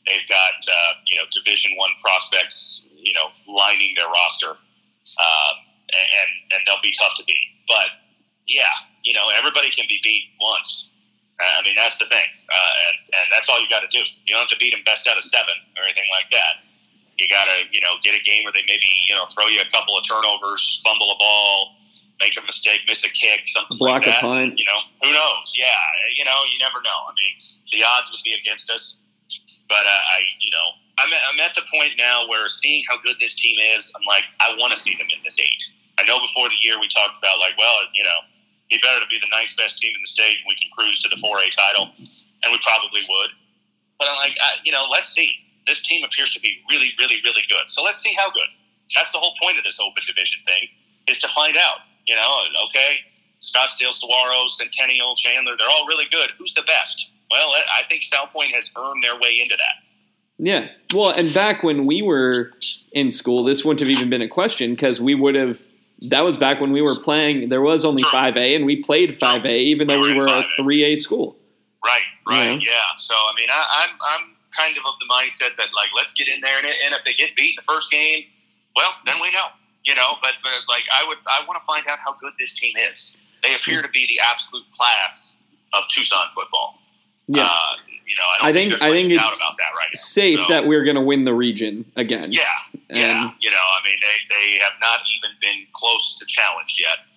They've got uh, you know Division One prospects, you know, lining their roster, um, and and they'll be tough to beat. But yeah, you know, everybody can be beat once. I mean, that's the thing, uh, and, and that's all you got to do. You don't have to beat them best out of seven or anything like that you got to, you know, get a game where they maybe, you know, throw you a couple of turnovers, fumble a ball, make a mistake, miss a kick, something Block like that. a punt. You know, who knows? Yeah, you know, you never know. I mean, the odds would be against us, but uh, I, you know, I'm at, I'm at the point now where seeing how good this team is, I'm like, I want to see them in this eight. I know before the year we talked about like, well, you know, he better to be the ninth best team in the state, and we can cruise to the 4A title, and we probably would. But I'm like, I, you know, let's see this team appears to be really, really, really good. So let's see how good. That's the whole point of this open division thing, is to find out. You know, okay, Scottsdale, Saguaro, Centennial, Chandler, they're all really good. Who's the best? Well, I think Salpointe has earned their way into that. Yeah. Well, and back when we were in school, this wouldn't have even been a question because we would have. That was back when we were playing. There was only five A, and we played five A, even though we were a three A school. Right. Right. Yeah. yeah. So I mean, I, I'm I'm kind of of the mindset that like let's get in there and, and if they get beat in the first game, well then we know, you know. But, but like I would I want to find out how good this team is. They appear to be the absolute class of Tucson football. Yeah. Uh, you know, I, I think, think I think it's that right safe so, that we're going to win the region again. Yeah, yeah. You know, I mean, they, they have not even been close to challenged yet,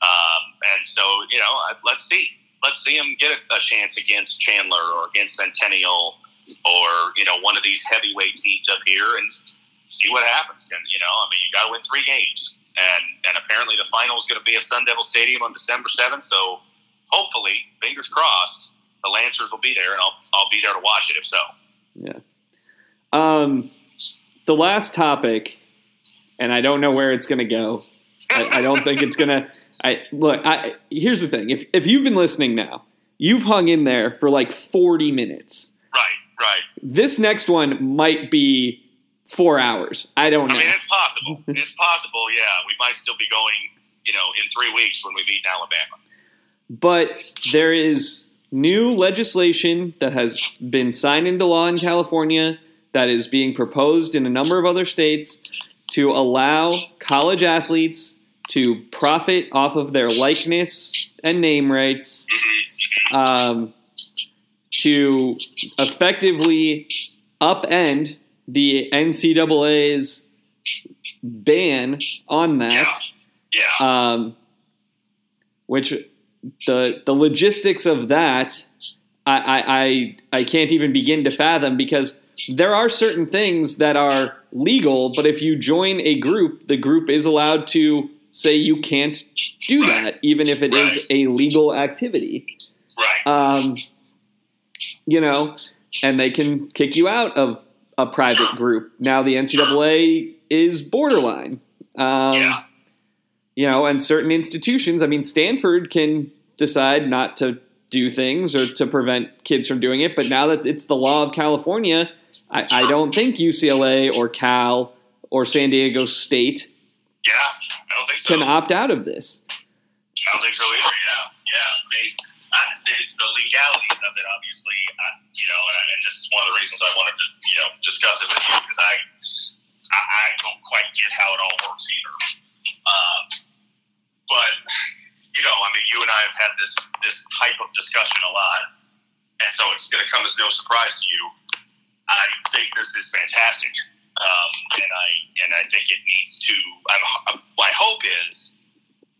um, and so you know, let's see, let's see them get a, a chance against Chandler or against Centennial or you know one of these heavyweight teams up here and see what happens. And you know, I mean, you got to win three games, and and apparently the final is going to be at Sun Devil Stadium on December seventh. So hopefully, fingers crossed, the Lancers will be there, and I'll I'll be there to watch it if so. Yeah. Um, the last topic, and I don't know where it's going to go. I, I, don't think it's gonna. I look. I, here's the thing. If if you've been listening now, you've hung in there for like 40 minutes. Right. Right. This next one might be four hours. I don't know. I mean, it's possible. it's possible. Yeah, we might still be going. You know, in three weeks when we meet in Alabama. But there is new legislation that has been signed into law in California that is being proposed in a number of other states to allow college athletes to profit off of their likeness and name rights. Um, to effectively upend the NCAA's ban on that. Yeah. yeah. Um, which the the logistics of that, I, I I can't even begin to fathom because there are certain things that are legal, but if you join a group, the group is allowed to say you can't do that, even if it right. is a legal activity. Right. Um, you know, and they can kick you out of a private group. Now the NCAA is borderline. Um, yeah. You know, and certain institutions, I mean, Stanford can decide not to do things or to prevent kids from doing it, but now that it's the law of California, I, I don't think UCLA or Cal or San Diego State yeah, I don't think so. can opt out of this. I don't think so either, yeah. Yeah, I mean, I, the, the legalities of it, obviously, I, you know, and, and this is one of the reasons I wanted to, you know, discuss it with you because I, I, I don't quite get how it all works either. Um, but you know, I mean, you and I have had this this type of discussion a lot, and so it's going to come as no surprise to you. I think this is fantastic, um, and I and I think it needs to. I'm, my hope is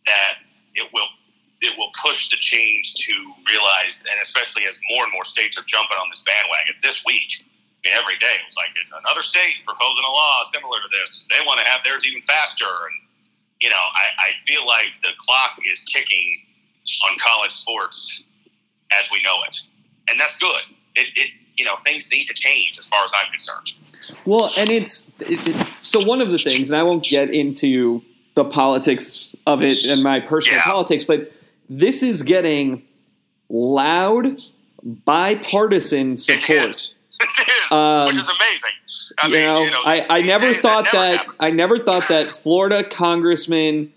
that it will it will push the change to realize, and especially as more and more states are jumping on this bandwagon this week. I mean, every day it was like another state proposing a law similar to this. They want to have theirs even faster, and you know, I, I feel like the clock is ticking on college sports as we know it, and that's good. It, it you know, things need to change as far as I'm concerned. Well, and it's it, it, so one of the things, and I won't get into the politics of it and my personal yeah. politics, but this is getting loud bipartisan support. It is. It is, um, which is amazing. I you, mean, know, you know, I, I never thought that, that I never thought that Florida Congressman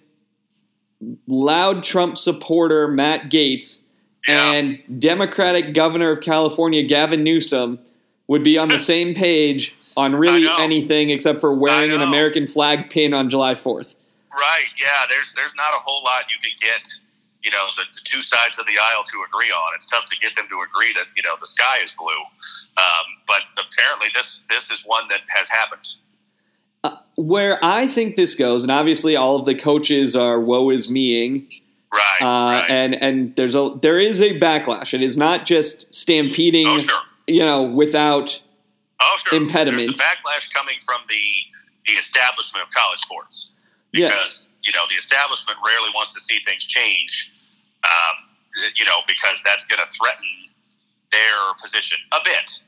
loud Trump supporter Matt Gaetz, Yeah. and Democratic Governor of California Gavin Newsom would be on the same page on really anything except for wearing an. American flag pin on July 4th. Right. Yeah. There's there's not a whole lot you can get. You know, the, the two sides of the aisle to agree on. It's tough to get them to agree that you know the sky is blue. Um, but apparently, this this is one that has happened. Uh, where I think this goes, and obviously all of the coaches are woe is meing, Right. uh, right. and and there's a there is a backlash. It is not just stampeding, oh sure. you know, without Oh sure. impediment. There's a backlash coming from the the establishment of college sports. Because you know the establishment rarely wants to see things change. Um, you know, because that's going to threaten their position a bit,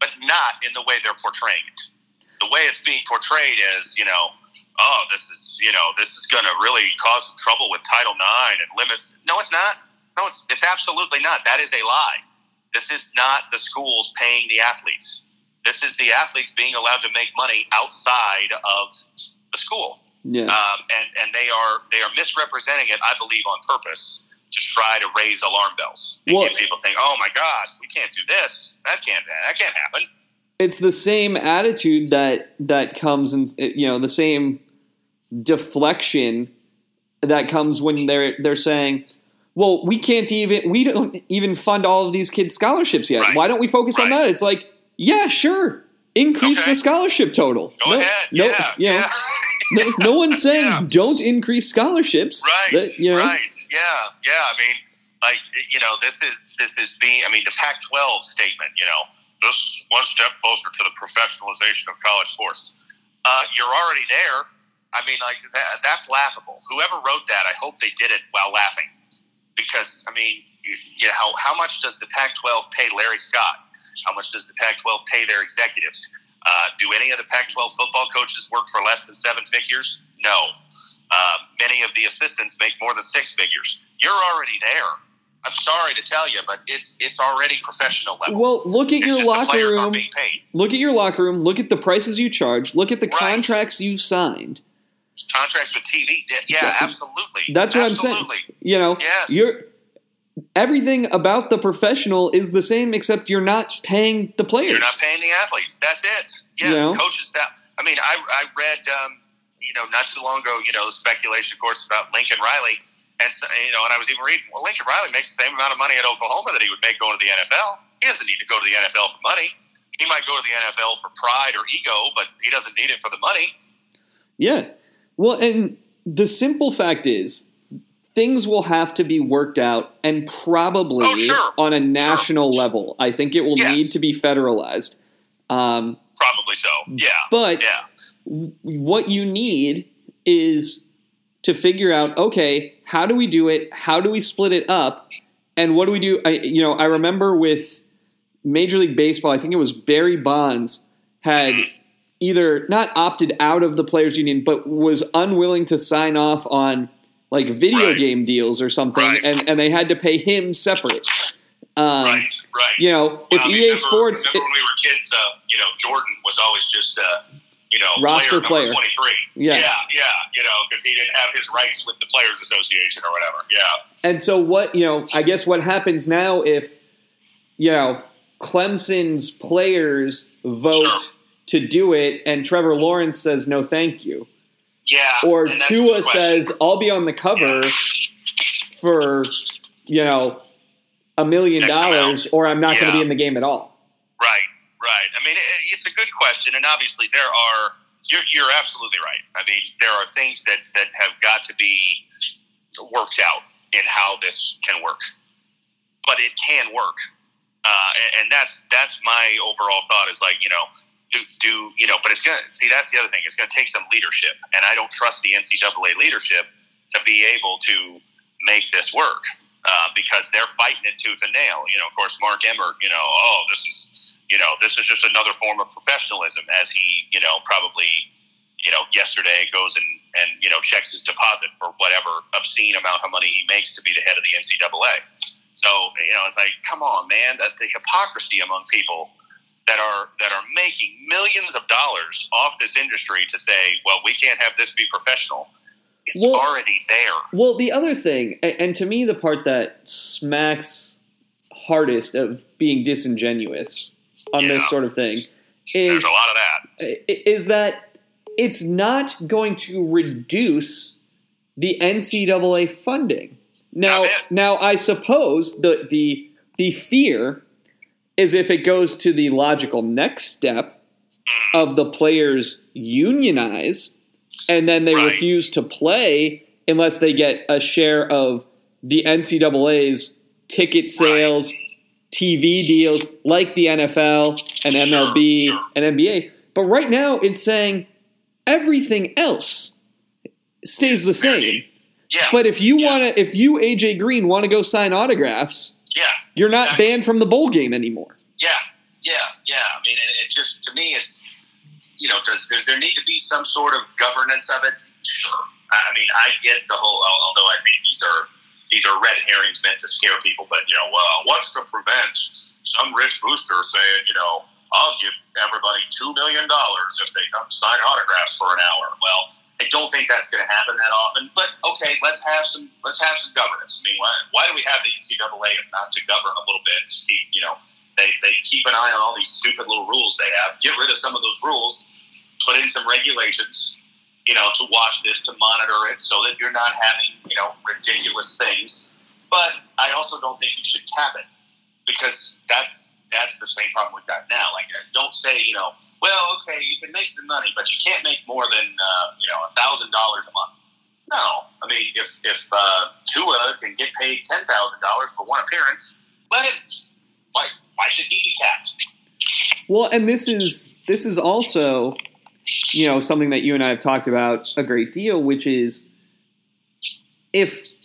but not in the way they're portraying it. The way it's being portrayed is, you know, oh, this is you know this is going to really cause trouble with Title IX and limits. No, it's not. No, it's it's absolutely not. That is a lie. This is not the schools paying the athletes. This is the athletes being allowed to make money outside of the school yeah. um, and and they are they are misrepresenting it, I believe, on purpose to try to raise alarm bells and Well- get people think, "Oh my gosh, we can't do this. That can't that can't happen." it's the same attitude that that comes and you know the same deflection that comes when they're they're saying well we can't even we don't even fund all of these kids scholarships yet Right. why don't we focus on that it's like yeah sure increase Okay. the scholarship total Go no, ahead, no, yeah, you know, yeah. no, no one's saying Yeah. don't increase scholarships right, That, you know right, yeah, yeah. I mean, like you know, this is this is being. I mean, the Pac-12 statement. You know, this is one step closer to the professionalization of college sports. Uh, you're already there. I mean, like that, that's laughable. Whoever wrote that, I hope they did it while laughing, because I mean, you know, how how much does the Pac-12 pay Larry Scott? How much does the Pac-12 pay their executives? Uh, do any of the Pac-12 football coaches work for less than seven figures? No. Uh, many of the assistants make more than six figures. You're already there. I'm sorry to tell you, but it's it's already professional level. well look at it's your locker room aren't being paid. look at your locker room look at the prices you charge look at the Right. contracts you've signed Contracts with TV, yeah, Yeah. absolutely. That's what absolutely. I'm saying. You know, Yes. you're everything about the professional is the same except you're not paying the players. You're not paying the athletes. That's it. Yeah, You know? coaches. That, I mean, I, I read, um, you know, not too long ago, you know, the speculation, of course, about Lincoln Riley, and so, you know, and I was even reading, well, Lincoln Riley makes the same amount of money at Oklahoma that he would make going to the NFL. He doesn't need to go to the NFL for money. He might go to the NFL for pride or ego, but he doesn't need it for the money. Yeah. Well, and the simple fact is things will have to be worked out and probably Oh, sure. on a national level. I think it will Yes. need to be federalized. Um, Probably so. Yeah. but Yeah. what you need is to figure out okay how do we do it how do we split it up and what do we do I, you know i remember with major league baseball i think it was barry bonds had either not opted out of the players union but was unwilling to sign off on like video Right. game deals or something Right. and, and they had to pay him separate um, right. Right. you know if I ea remember, sports Remember when we were kids? Uh, you know, Jordan was always just, uh, you know, Roster player, player. twenty-three. Yeah. yeah, yeah. You know, because he didn't have his rights with the Players Association or whatever. Yeah, And so what you know, I guess what happens now if you know Clemson's players vote Sure. to do it, and Trevor Lawrence says no, thank you, yeah. or Tua says I'll be on the cover for you know a million dollars, or I'm not going to be in the game at all. Right, right. I mean, it's a good question, and obviously there are. You're, you're absolutely right. I mean, there are things that that have got to be worked out in how this can work, but it can work, uh, and, and that's that's my overall thought. Is like you know. Do, do you know? But it's gonna see. That's the other thing. It's gonna take some leadership, and I don't trust the NCAA leadership to be able to make this work uh, because they're fighting it tooth and nail. You know, of course, Mark Emmert. You know, oh, this is you know, this is just another form of professionalism, as he you know probably you know yesterday goes and and you know checks his deposit for whatever obscene amount of money he makes to be the head of the NCAA. So you know, it's like, come on, man, that the hypocrisy among people that are that are making millions of dollars off this industry to say, well, we can't have this be professional. It's Well- already there. Well, the other thing, and to me, the part that smacks hardest of being disingenuous on this sort of thing There's is a lot of that. is that it's not going to reduce the NCAA funding. Now, now I suppose the the the fear is if it goes to the logical next step of the players unionize and then they Right. refuse to play unless they get a share of the NCAA's ticket sales, TV deals like the NFL and MLB sure. and NBA. But right now it's saying everything else stays the same. Yeah, But if you Yeah. want to if you AJ Green want to go sign autographs, yeah, you're not Exactly. banned from the bowl game anymore. yeah, yeah, yeah. I mean, it, it just to me, it's you know, does, does there need to be some sort of governance of it? Sure. I I mean, I get the whole. Although I think these are these are red herrings meant to scare people. But you know, well, what's to prevent some rich booster saying, you know, I'll give everybody two million dollars if they come sign autographs for an hour? Well, I don't think that's going to happen that often. But okay, let's have some let's have some governance. I mean, why, why do we have the NCAA if not to govern a little bit? Keep, you know, they they keep an eye on all these stupid little rules they have. Get rid of some of those rules. Put in some regulations. You know, to watch this, to monitor it, so that you're not having you know ridiculous things. But I also don't think you should cap it because that's that's the same problem we've got now. Like, don't say you know, well, okay, you can make some money, but you can't make more than uh, you know a thousand dollars a month. No, I mean if if uh, Tua can get paid ten thousand dollars for one appearance, let him. Why why should he be capped? Well, and this is this is also, you know, something that you and I have talked about a great deal, which is if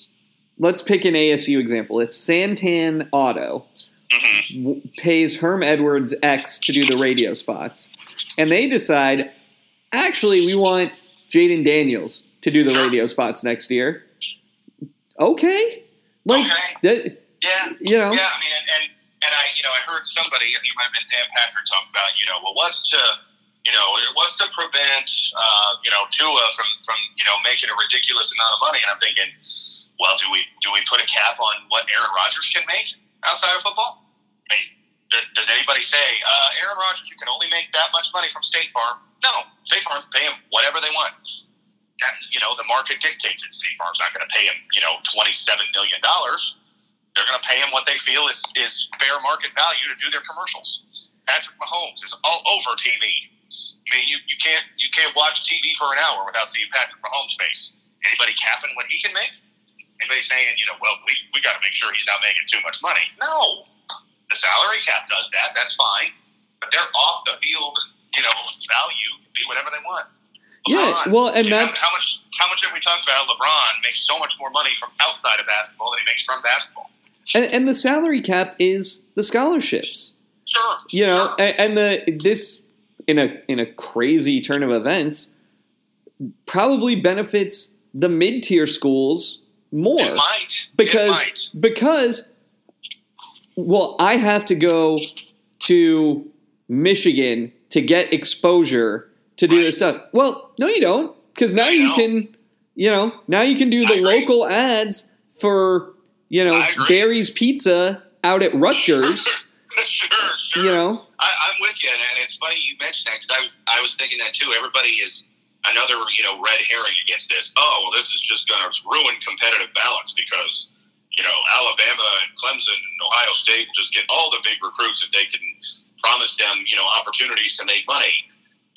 let's pick an ASU example. If Santan Auto Mm-hmm. w- pays Herm Edwards X to do the radio spots, and they decide, actually, we want Jayden Daniels to do the radio spots next year. Okay, like Okay. that, Yeah, you know, Yeah, I mean, and, and and I, you know, I heard somebody, I think it might have been Dan Patrick, talk about, you know, well, what's to, you know, what's to prevent, uh, you know, Tua from from you know making a ridiculous amount of money? And I'm thinking, well, do we do we put a cap on what Aaron Rodgers can make outside of football? Does anybody say, uh, Aaron Rodgers, you can only make that much money from State Farm? No, State Farm pay him whatever they want. That, you know, the market dictates it. State Farm's not going to pay him, you know, twenty-seven million dollars they're going to pay him what they feel is, is fair market value to do their commercials. Patrick Mahomes is all over TV. I mean, you, you can't you can't watch TV for an hour without seeing Patrick Mahomes' face. Anybody capping what he can make? Anybody saying, you know, well, we, we got to make sure he's not making too much money? No, salary cap does that. That's fine, but they're off the field, you know, value can be whatever they want. Yeah, well, and you know, that's- how much how much have we talked about? LeBron makes so much more money from outside of basketball than he makes from basketball. and, and the salary cap is the scholarships. Sure. you know sure. and, and the this in a in a crazy turn of events probably benefits the mid-tier schools more it might because it might. because well I have to go to Michigan to get exposure to do Right. this stuff. Well, no you don't cuz now I you know. can you know, now you can do the local ads for you know Barry's Pizza out at Rutgers, sure, sure. you know. I, I'm with you, and and it's funny you mentioned that because I was I was thinking that too. Everybody is another you know red herring against this. Oh well, this is just going to ruin competitive balance because you know Alabama and Clemson and Ohio State will just get all the big recruits if they can promise them you know opportunities to make money.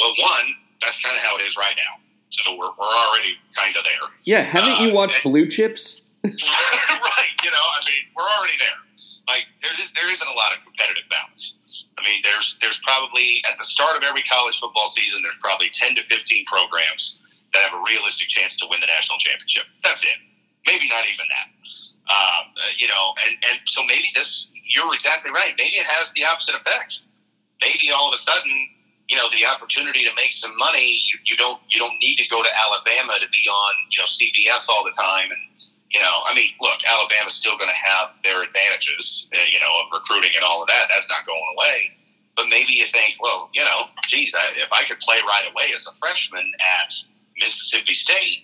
Well, one, that's kind of how it is right now. So we're, we're already kind of there. Yeah, haven't you Uh, watched and- Blue Chips? right. You know, I mean, we're already there. Like there is there isn't a lot of competitive balance. I mean, there's there's probably at the start of every college football season, there's probably ten to fifteen programs that have a realistic chance to win the national championship. That's it. Maybe not even that. Um, uh, you know, and and so maybe this you're exactly right. Maybe it has the opposite effect. Maybe all of a sudden, you know, the opportunity to make some money, you, you don't you don't need to go to Alabama to be on you know CBS all the time and you know, I mean, look, Alabama's still going to have their advantages, uh, you know, of recruiting and all of that. That's not going away. But maybe you think, well, you know, geez, I, if I could play right away as a freshman at Mississippi State,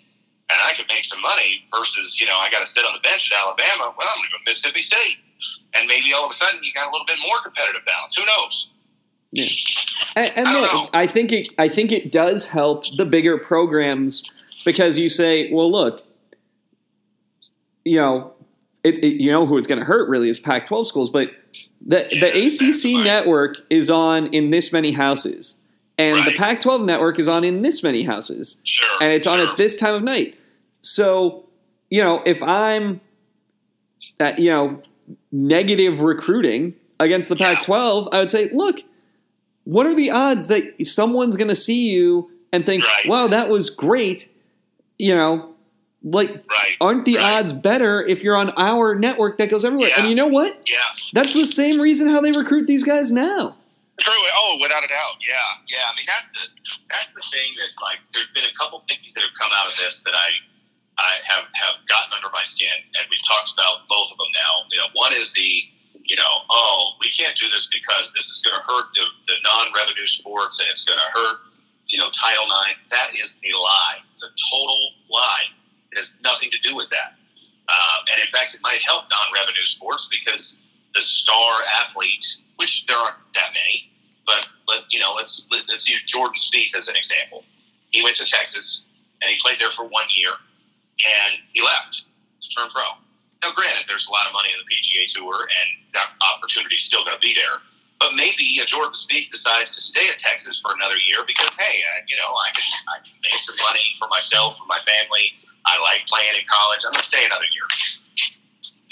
and I could make some money versus, you know, I got to sit on the bench at Alabama. Well, I'm going to go to Mississippi State. And maybe all of a sudden you got a little bit more competitive balance. Who knows? Yeah. And, and I don't look, know. I think it I think it does help the bigger programs because you say, well, look, you know, it, it- you know who it's going to hurt really is Pac-12 schools, but the Yeah, the ACC fine. network is on in this many houses, and the Pac-12 network is on in this many houses, Sure. and it's on at this time of night. So, you know, if I'm, at, you know, negative recruiting against the Pac-12, I would say, look, what are the odds that someone's going to see you and think, Right. wow, that was great? You know, like, Right. aren't the Right. odds better if you're on our network that goes everywhere? Yeah. And you know what? Yeah. That's the same reason how they recruit these guys now. True. Oh, without a doubt. Yeah. Yeah. I mean, that's the that's the thing that like there's been a couple things that have come out of this that I I have have gotten under my skin, and we've talked about both of them now. You know, one is the you know, oh, we can't do this because this is going to hurt the, the non-revenue sports and it's going to hurt you know Title IX. That is a lie. It's a total lie. It has nothing to do with that. Um, and in fact, it might help non-revenue sports because the star athlete, which there aren't that many, but let you know, let's let, let's use Jordan Spieth as an example. He went to Texas and he played there for one year, and he left to turn pro. Now, granted, there's a lot of money in the PGA Tour, and that opportunity is still going to be there. But maybe a Jordan Spieth decides to stay at Texas for another year because, hey, uh, you know, I can, I can make some money for myself, for my family. I like playing in college. I'm going to stay another year.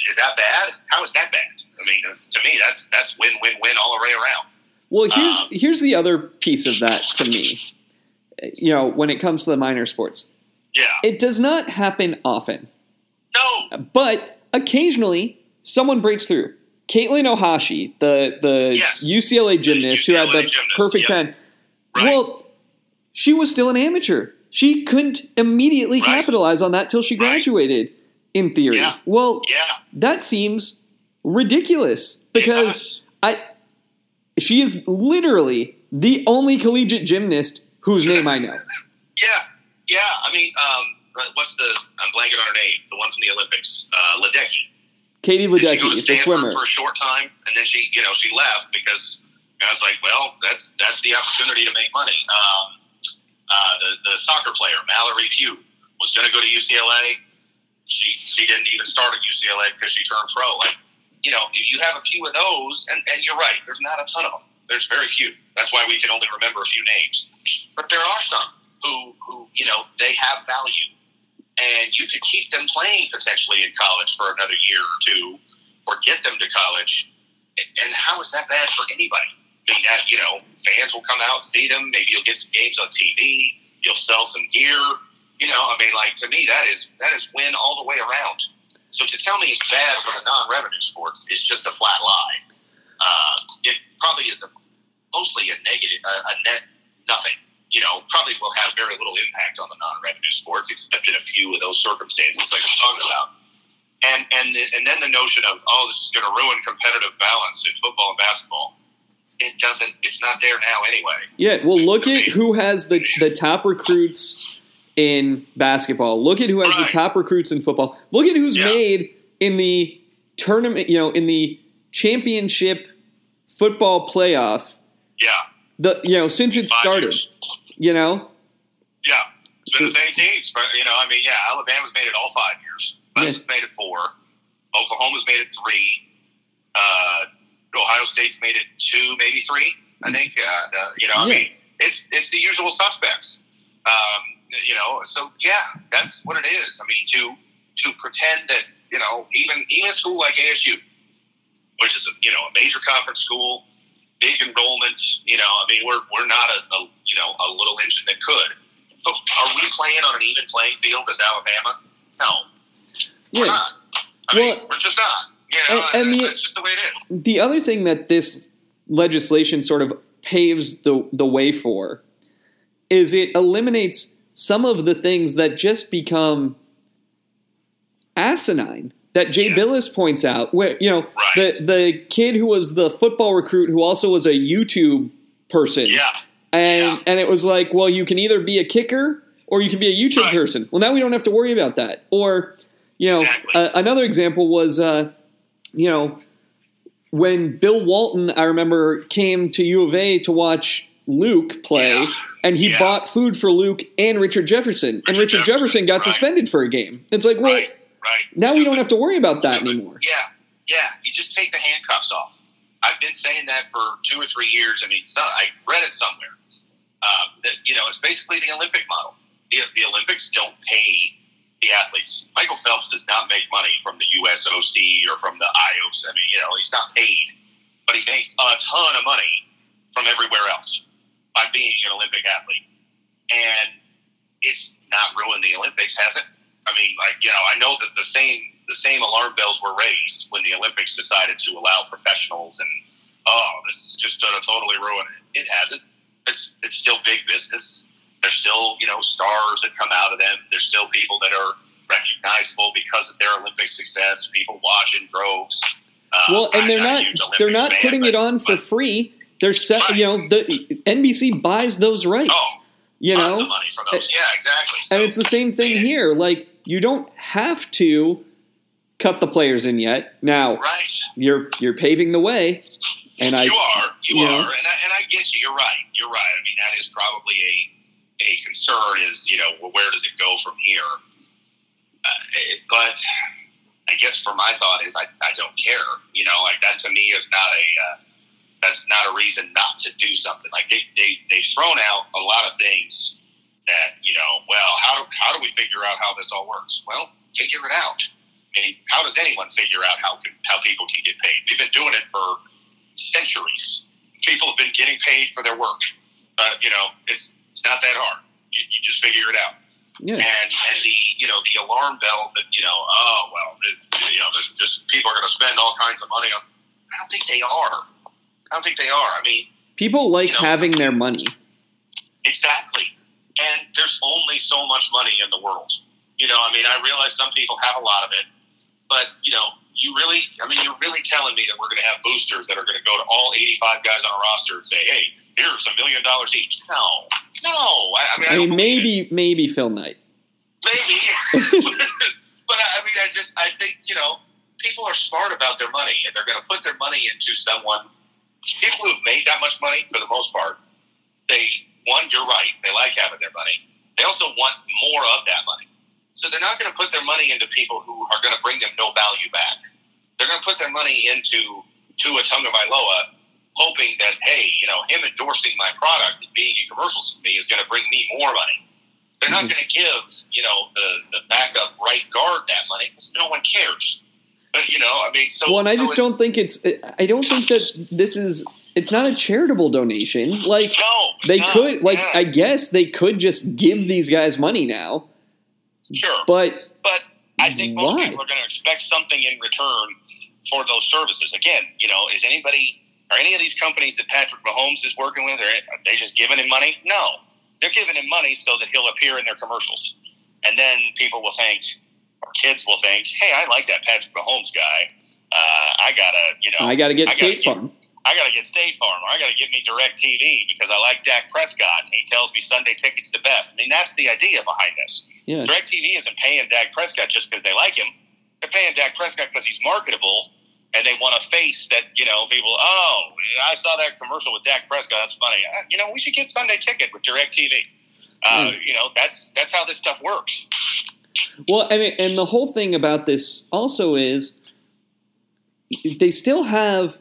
Is that bad? How is that bad? I mean, to me, that's that's win win win all the way around. Well, here's Um, here's the other piece of that to me. You know, when it comes to the minor sports, Yeah. it does not happen often, No. but occasionally someone breaks through. Katelyn Ohashi, the the Yes. UCLA gymnast who had the gymnast, perfect yep. ten. Right. Well, she was still an amateur. She couldn't immediately Right. capitalize on that till she Right. graduated. In theory, Yeah. well, yeah. that seems ridiculous because. I she is literally the only collegiate gymnast whose name I know. Yeah. I mean, um, what's the? I'm blanking on her name. The one from the Olympics, uh, Ledecky. Katie Did she Ledecky, the swimmer. for a short time, and then she, you know, she left because I was like, well, that's that's the opportunity to make money. Um, uh, the the soccer player Mallory Pugh was going to go to UCLA. She she didn't even start at UCLA because she turned pro. Like, you know, you have a few of those, and, and you're right. There's not a ton of them. There's very few. That's why we can only remember a few names. But there are some who who you know they have value and you could keep them playing potentially in college for another year or two, or get them to college. And how is that bad for anybody? I mean, that, you know, fans will come out, see them. Maybe you'll get some games on TV. You'll sell some gear. You know, I mean, like to me, that is that is win all the way around. So to tell me it's bad for the non-revenue sports is just a flat lie. Uh, it probably is a, mostly a negative, a, a net nothing you know, probably will have very little impact on the non-revenue sports, except in a few of those circumstances, like I'm talking about. And and the, and then the notion of oh, this is going to ruin competitive balance in football and basketball. It doesn't. It's not there now anyway. Yeah, well, look at who has the, the top recruits in basketball. Look at who has Right. the top recruits in football. Look at who's Yeah. made in the tournament, you know, in the championship football playoff. Yeah, The you know since it started, years. You know, yeah. It's been the same teams, but you know, I mean, yeah, Alabama's made it all five years. Clemson's made it four. Oklahoma's made it three. Uh, Ohio State's made it two, maybe three. I think. Uh, uh, you know, I mean, it's it's the usual suspects. Um, you know, so yeah, that's what it is. I mean, to to pretend that you know, even even a school like ASU, which is a, you know a major conference school, big enrollment. You know, I mean, we're we're not a, a you know a little engine that could. But are we playing on an even playing field as Alabama? No, we're yeah. not. I Well, mean, we're just not. You know, and- and the- that's just the way it is. the other thing that this legislation sort of paves the the way for is it eliminates some of the things that just become asinine that Jay Yes. Bilas points out where you know Right. the the kid who was the football recruit who also was a YouTube person Yeah, and Yeah. and it was like well you can either be a kicker or you can be a YouTube Right. person. Well, now we don't have to worry about that. Or, you know, Exactly. uh, another example was, uh, you know, when Bill Walton, I remember, came to U of A to watch Luke play, Yeah. and he Yeah. bought food for Luke and Richard Jefferson, and Richard Richard Jefferson, Jefferson, got right. suspended for a game. It's like, well, right, now we don't have to worry about that Stupid. anymore. Yeah, yeah. You just take the handcuffs off. I've been saying that for two or three years. I mean, so, I read it somewhere. Um, that you know, it's basically the Olympic model. The, the Olympics don't pay the athletes. Michael Phelps does not make money from the USOC or from the IOC. I mean, you know, he's not paid, but he makes a ton of money from everywhere else by being an Olympic athlete. And it's not ruined the Olympics, has it? I mean, like you know, I know that the same the same alarm bells were raised when the Olympics decided to allow professionals, and oh, this is just going to totally ruin it. It hasn't. It's it's still big business. There's still you know stars that come out of them. There's still people that are recognizable because of their Olympic success. People watch in droves. Uh, Well, and they're not they're not fan, putting but- it on for but- free. They're set, you know, the NBC buys those rights. Oh, you know, money for those. Yeah, exactly. So, and it's the same thing here. Like you don't have to cut the players in yet. Now right. you're you're paving the way, and I you are, you, you are, know. and I, and I get you. You're right. You're right. I mean, that is probably a a concern. Is you know, well, where does it go from here? Uh, it- but I guess for my thought is I, I don't care. You know, like that to me is not a uh, that's not a reason not to do something. Like they they they've thrown out a lot of things that you know. Well, how do how do we figure out how this all works? Well, figure it out. I mean, how does anyone figure out how can, how people can get paid? We've been doing it for centuries. People have been getting paid for their work. Uh, you know, it's it's not that hard. You, you just figure it out. yeah. And and the you know the alarm bells that you know oh well it, you know just people are going to spend all kinds of money on. I don't think they are. I don't think they are. I mean, People like you know, having their money. Exactly. And there's only so much money in the world. You know, I mean, I realize some people have a lot of it, but, you know, you really, I mean, you're really telling me that we're going to have boosters that are going to go to all 85 guys on a roster and say, hey, here's a million dollars each. No, no. I, I mean, I, mean, believe it. maybe maybe Phil Knight. Maybe. but I I mean, I just, I think, you know, people are smart about their money and they're going to put their money into someone. People who've made that much money, for the most part, they, one, you're right, they like having their money. They also want more of that money. So they're not going to put their money into people who are going to bring them no value back. They're going to put their money into Tua Tagovailoa, hoping that, hey, you know, him endorsing my product and being in commercials with me is going to bring me more money. They're not Mhm. going to give, you know, the, the backup right guard that money because no one cares. But, you know, I mean, so. Well, and I so just don't think it's. I don't think that this is. It's not a charitable donation. Like No. they no, could. Like yeah, I guess they could just give these guys money now. Sure. But But I think most Why? people are going to expect something in return for those services. Again, you know, is anybody, are any of these companies that Patrick Mahomes is working with, are they just giving him money? No. They're giving him money so that he'll appear in their commercials. And then people will think, or kids will think, hey, I like that Patrick Mahomes guy. Uh, I got to, you know, I got to get I gotta State get- Farm. I got to get State Farm, or I got to get me DirecTV because I like Dak Prescott, and he tells me Sunday tickets the best. I mean, that's the idea behind this. Yeah. DirecTV isn't paying Dak Prescott just because they like him. They're paying Dak Prescott because he's marketable, and they want a face that you know people. Oh, I saw that commercial with Dak Prescott. That's funny. Uh, You know, we should get Sunday ticket with DirecTV. Uh, Hmm. You know, that's that's how this stuff works. Well, and and the whole thing about this also is they still have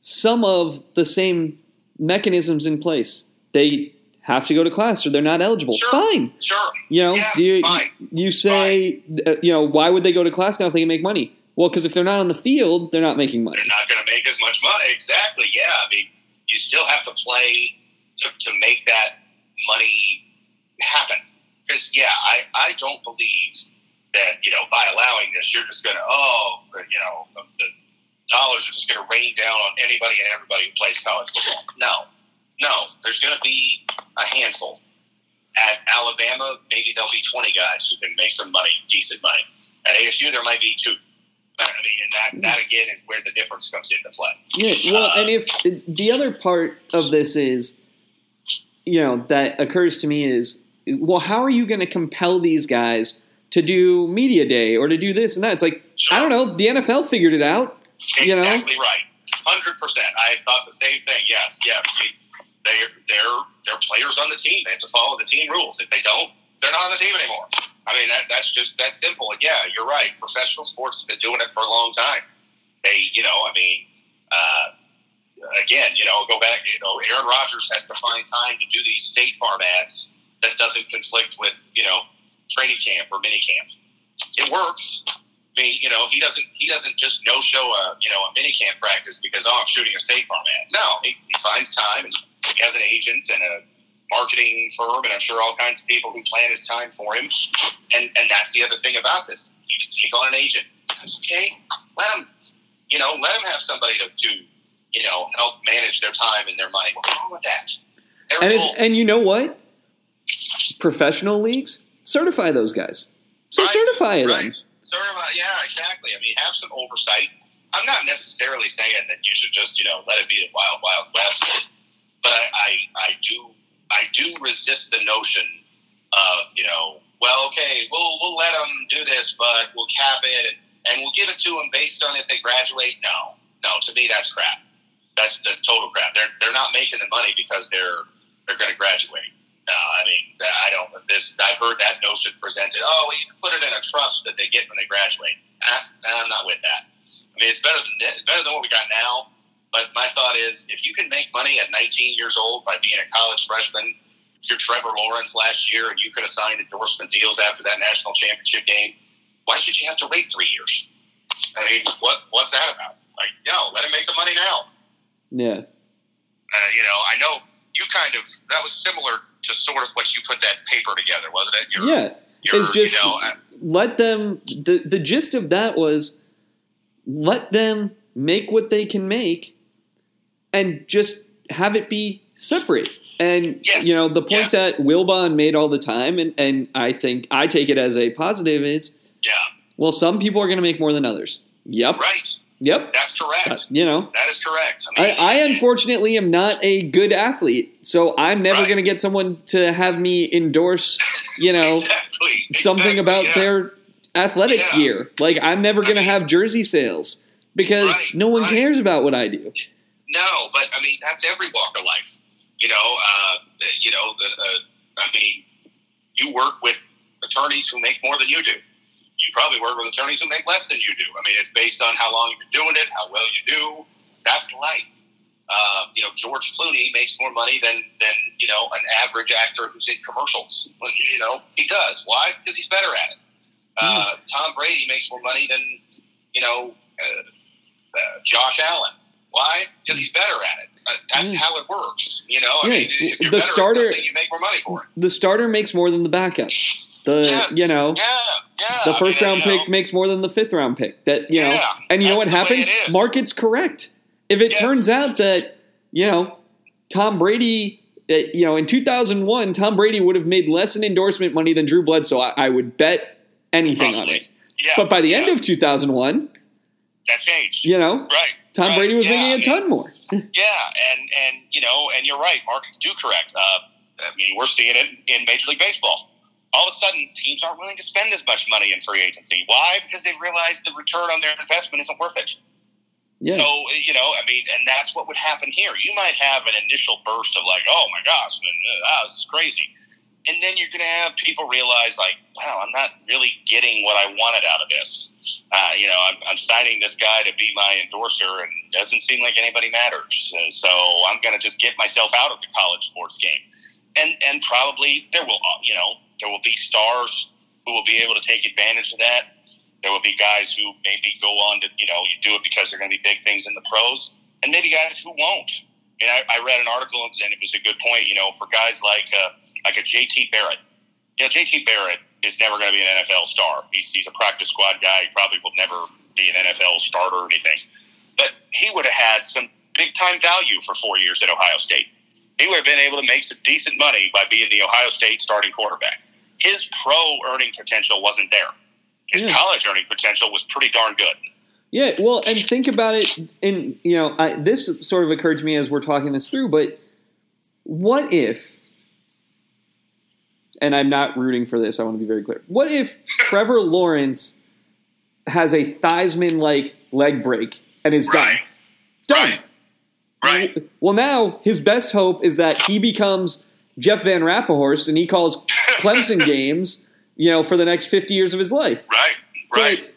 some of the same mechanisms in place. They have to go to class or they're not eligible. Sure. Fine. Sure. You know, Yeah, you, fine. you say, uh, you know, why would they go to class now if they can make money? Well, because if they're not on the field, they're not making money. they're not going to make as much money. Exactly. Yeah. I mean, you still have to play to, to make that money happen. Because, yeah, I, I don't believe that, you know, by allowing this, you're just going to, oh, you know, the, the dollars are just going to rain down on anybody and everybody who plays college football. No. No. There's going to be a handful. At Alabama, maybe there'll be 20 guys who can make some money, decent money. At ASU, there might be two. I mean, and that, that again is where the difference comes into play. Yeah, well, uh, and if the other part of this is, you know, that occurs to me is well, how are you going to compel these guys to do media day or to do this and that? It's like I don't know. The NFL figured it out. You know? Exactly right. Hundred percent. I thought the same thing. Yes, yeah. They, they're they're players on the team. They have to follow the team rules. If they don't, they're not on the team anymore. I mean, that, that's just that simple. And yeah, you're right. Professional sports have been doing it for a long time. They, you know, I mean, uh, again, you know, go back. You know, Aaron Rodgers has to find time to do these State Farm ads that doesn't conflict with you know training camp or mini camp. It works. I mean, you know, he doesn't he doesn't just no show a you know a mini camp practice because oh I'm shooting a State Farm ad. No, he, he finds time and has an agent and a marketing firm and I'm sure all kinds of people who plan his time for him. And and that's the other thing about this. You can take on an agent. That's okay. Let him you know let him have somebody to, to you know help manage their time and their money. What's wrong with that? They're And, and you know what? Professional leagues certify those guys. So Right, certify them. Right. Of, uh, yeah, exactly. I mean, have some oversight. I'm not necessarily saying that you should just, you know, let it be the wild, wild west, but I, I, I do, I do resist the notion of, you know, well, okay, we'll we'll let them do this, but we'll cap it and, we'll give it to them based on if they graduate. No, no, to me that's crap. That's that's total crap. They're they're not making the money because they're they're going to graduate. No, I mean, I don't. This I've heard that notion presented. Oh, well, you can put it in a trust that they get when they graduate. Ah, I'm not with that. I mean, it's better than this, better than what we got now. But my thought is, if you can make money at 19 years old by being a college freshman, if you're Trevor Lawrence last year and you could have signed endorsement deals after that national championship game, why should you have to wait three years? I mean, what what's that about? Like, no, let him make the money now. Yeah. Uh, you know, I know you kind of that was similar to sort of what you put that paper together, wasn't it? Your, Yeah. your, It's just you know, uh, let them the the gist of that was let them make what they can make and just have it be separate. And Yes, you know, the point yes. that Wilbon made all the time and, and I think I take it as a positive is yeah, well some people are gonna make more than others. Yep. right. Yep. That's correct. Uh, you know. that is correct. I, mean, I unfortunately am not a good athlete, so I'm never Right. going to get someone to have me endorse, you know, exactly, something exactly, about yeah. their athletic Yeah. gear. Like I'm never I going to have jersey sales because Right, no one right. cares about what I do. No, but I mean that's every walk of life. You know, uh, you know. The, uh, I mean, you work with attorneys who make more than you do. You probably work with attorneys who make less than you do. I mean, it's based on how long you've been doing it, how well you do. That's life. Uh, you know, George Clooney makes more money than than you know an average actor who's in commercials. You know, he does. Why? Because he's better at it. Uh, Tom Brady makes more money than you know uh, uh, Josh Allen. Why? Because he's better at it. Uh, that's Yeah. how it works. You know, I Yeah, mean, if you're the better starter- at something, you make more money for it. The starter makes more than the backup. The Yes. you know Yeah, yeah. the I first mean, round you know, pick makes more than the fifth round pick. That you know, Yeah, and you know what happens? Market's correct. If it turns out that you know Tom Brady, uh, you know, in 2001, Tom Brady would have made less in endorsement money than Drew Bledsoe. I, I would bet anything on it. Yeah, But by the end of 2001, that changed. you know, Right. Tom right, Brady was yeah, making I a ton more. Yeah, and and you know, and you're right. Markets do correct. Uh, I mean, we're seeing it in Major League Baseball. All of a sudden, teams aren't willing to spend as much money in free agency. Why? Because they've realized the return on their investment isn't worth it. Yeah, So you know, I mean, and that's what would happen here. You might have an initial burst of like, "Oh my gosh, ah, this is crazy," and then you're going to have people realize, like, "Wow, I'm not really getting what I wanted out of this." Uh, you know, I'm, I'm signing this guy to be my endorser, and doesn't seem like anybody matters. And so I'm going to just get myself out of the college sports game, and and probably there will, uh, you know, there will be stars who will be able to take advantage of that. There will be guys who maybe go on to, you know, you do it because they're going to be big things in the pros, and maybe guys who won't. And I, I read an article, and it was a good point. You know, for guys like uh, like a JT Barrett, you know, JT Barrett is never going to be an NFL star. He's, he's a practice squad guy. He probably will never be an NFL starter or anything. But he would have had some big time value for four years at Ohio State. He would have been able to make some decent money by being the Ohio State starting quarterback. His pro earning potential wasn't there. His Yeah. college earning potential was pretty darn good. Yeah, well, and think about it. And you know, I, this sort of occurred to me as we're talking this through. But what if, and I'm not rooting for this. I want to be very clear. What if Trevor Lawrence has a Theismann like leg break and is Right. done? Done. Right. Right. Well, now his best hope is that he becomes Jeff Van Rappahorst and he calls Clemson games, you know, for the next 50 years of his life. Right. Right. But,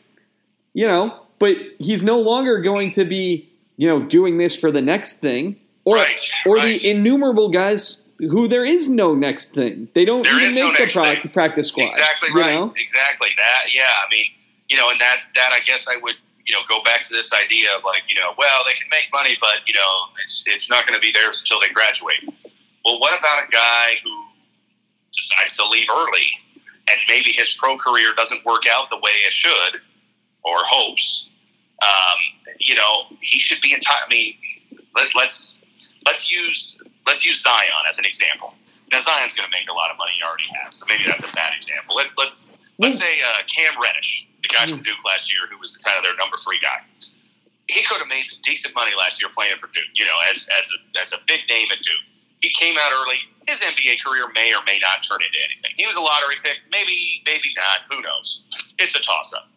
you know, but he's no longer going to be, you know, doing this for the next thing. Or, Right, or right. the innumerable guys who there is no next thing. They don't There even is no make the practice squad. Exactly right. know? Exactly that. Yeah. I mean, you know, and that that I guess I would you know go back to this idea of like you know, well, they can make money, but you know, it's it's not going to be theirs until they graduate. Well, what about a guy who decides to leave early, and maybe his pro career doesn't work out the way it should, or hopes? Um, you know, he should be entitled. I mean, let, let's let's use let's use Zion as an example. Now Zion's going to make a lot of money. He already has, so maybe that's a bad example. Let, let's let's say uh, Cam Reddish, the guy from Duke last year, who was kind of their number three guy. He could have made some decent money last year playing for Duke. You know, as as a, as a big name at Duke. He came out early. His NBA career may or may not turn into anything. He was a lottery pick, maybe maybe not. Who knows? It's a toss up.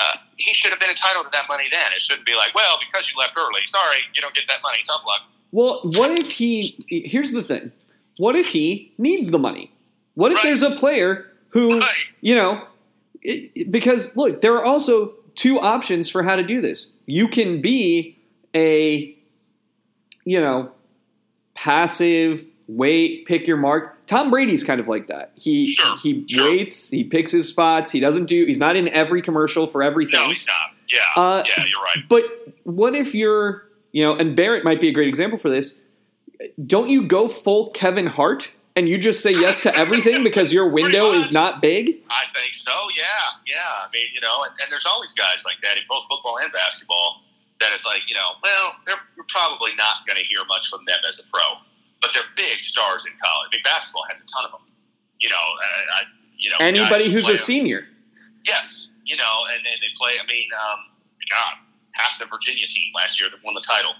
Uh, he should have been entitled to that money then. It shouldn't be like, well, because you left early, sorry, you don't get that money. Tough luck. Well, what if he? Here's the thing. What if he needs the money? What if Right. there's a player who, Right. you know, it- because look, there are also two options for how to do this. You can be a, you know, passive wait, pick your mark. Tom Brady's kind of like that. He Sure, he sure. waits, he picks his spots. He doesn't do. He's not in every commercial for everything. No, he's not. Yeah, Uh, yeah, you're right. But what if you're, you know, and Barrett might be a great example for this. Don't you go full Kevin Hart and you just say yes to everything because your window is not big? I think so. Yeah, yeah. I mean, you know, and, and there's always guys like that in both football and basketball that it's like, you know, well, they're we're probably not going to hear much from them as a pro, but they're big stars in college. I mean, basketball has a ton of them. You know, uh, I, you know, Anybody who's a senior. Yes, you know, and then they play. I mean, um, God, half the Virginia team last year that won the title.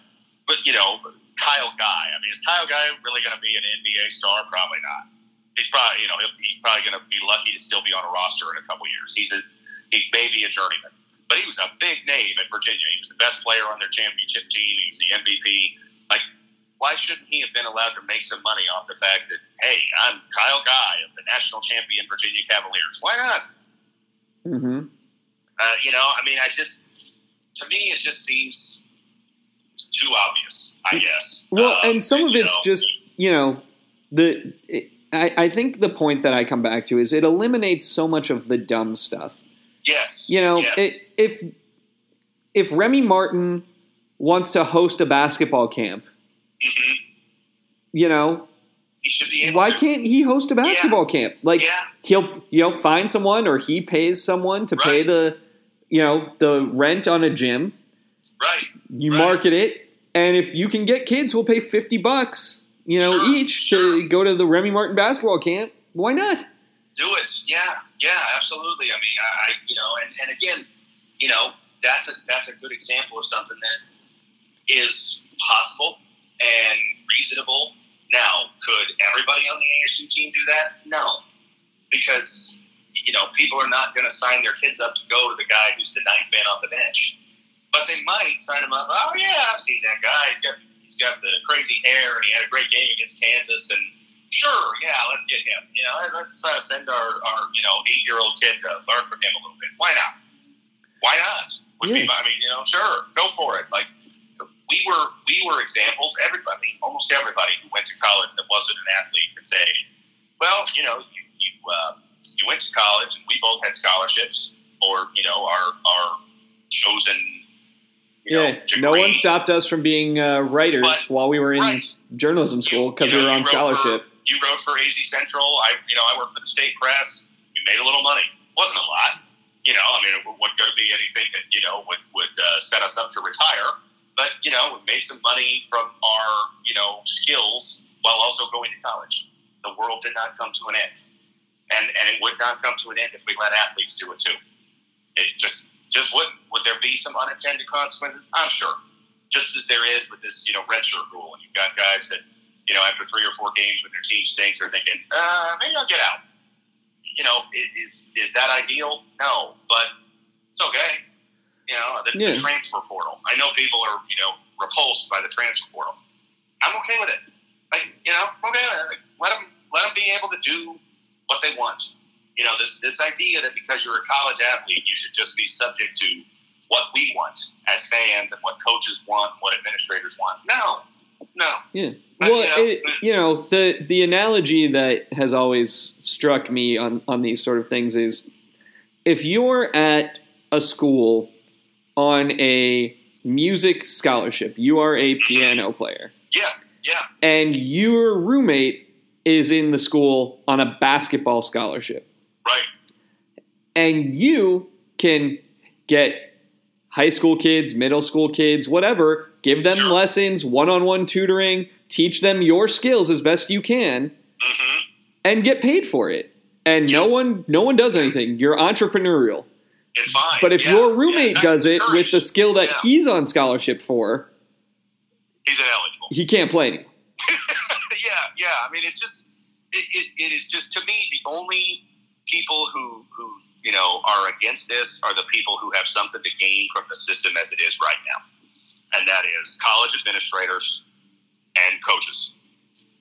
But you know, Kyle Guy. I mean, is Kyle Guy really going to be an NBA star? Probably not. He's probably, you know, he'll- he's probably going to be lucky to still be on a roster in a couple years. He's a, he may be a journeyman, but he was a big name at Virginia. He was the best player on their championship team. He was the MVP. Why shouldn't he have been allowed to make some money off the fact that, hey, I'm Kyle Guy of the national champion Virginia Cavaliers? Why not? Mm-hmm. Uh, you know, I mean, I just, to me, it just seems too obvious, I guess. Well, Um, and some of it's know, just, you know, the. It, I, I think the point that I come back to is it eliminates so much of the dumb stuff. yes, You know, yes. it, if if Remy Martin wants to host a basketball camp, Mhm. you know, he should be able why can't he host a basketball camp? Like Yeah. he'll you know find someone or he pays someone to pay the you know the rent on a gym. Right. You Right. market it, and if you can get kids who'll pay fifty bucks, you know, Sure, each sure. to go to the Remy Martin basketball camp, why not? do it. Yeah, yeah, absolutely. I mean, I, I you know, and, and again, you know, that's a that's a good example of something that is possible and reasonable. Now, could everybody on the ASU team do that? No, because you know people are not going to sign their kids up to go to the guy who's the ninth man off the bench, but they might sign him up. Oh yeah, I've seen that guy. He's got he's got the crazy hair and he had a great game against Kansas and sure, yeah, let's get him. You know, let's uh, send our, our you know eight year old kid to learn from him a little bit. Why not? Why not? Would be, I mean, you know, sure, go for it. Like we were, we were examples. Everybody, almost everybody who went to college that wasn't an athlete could say, well, you know, you you, uh, you went to college and we both had scholarships, or you know, our our chosen. You yeah, know, no one stopped us from being uh, writers But- while we were in Right. journalism school because you we were on scholarship. For, you wrote for AZ Central. I, you know, I worked for the state press. We made a little money. wasn't a lot. You know, I mean, it wasn't going to be anything that you know would would uh, set us up to retire. But you know, we made some money from our you know skills while also going to college. The world did not come to an end, and and it would not come to an end if we let athletes do it too. It just just wouldn't. Would there be some unintended consequences? I'm sure. Just as there is with this, you know, redshirt rule, and you've got guys that you know, after three or four games when their team stinks, are thinking, uh, maybe I'll get out. you know, is is that ideal? No, but it's okay. You know, the, Yeah. the transfer portal. I know people are you know repulsed by the transfer portal. I'm okay with it. Like, you know, okay, with it. Like, let them let them be able to do what they want. You know, this this idea that because you're a college athlete, you should just be subject to what we want as fans and what coaches want, what administrators want. No, no. Yeah. Well, you know, it, mm. you know the the analogy that has always struck me on on these sort of things is if you're at a school on a music scholarship, you are a piano player, Yeah, yeah, and your roommate is in the school on a basketball scholarship, right. and you can get high school kids, middle school kids, whatever, give them Sure. lessons, one-on-one tutoring, teach them your skills as best you can hmm and get paid for it. And no one no one does anything. You're entrepreneurial. It's fine. But if Yeah, your roommate that's does it with the skill that Yeah. he's on scholarship for, he's ineligible. he can't play anymore. yeah, yeah. I mean, it just it, it, it is just to me the only people who who you know are against this are the people who have something to gain from the system as it is right now, and that is college administrators and coaches.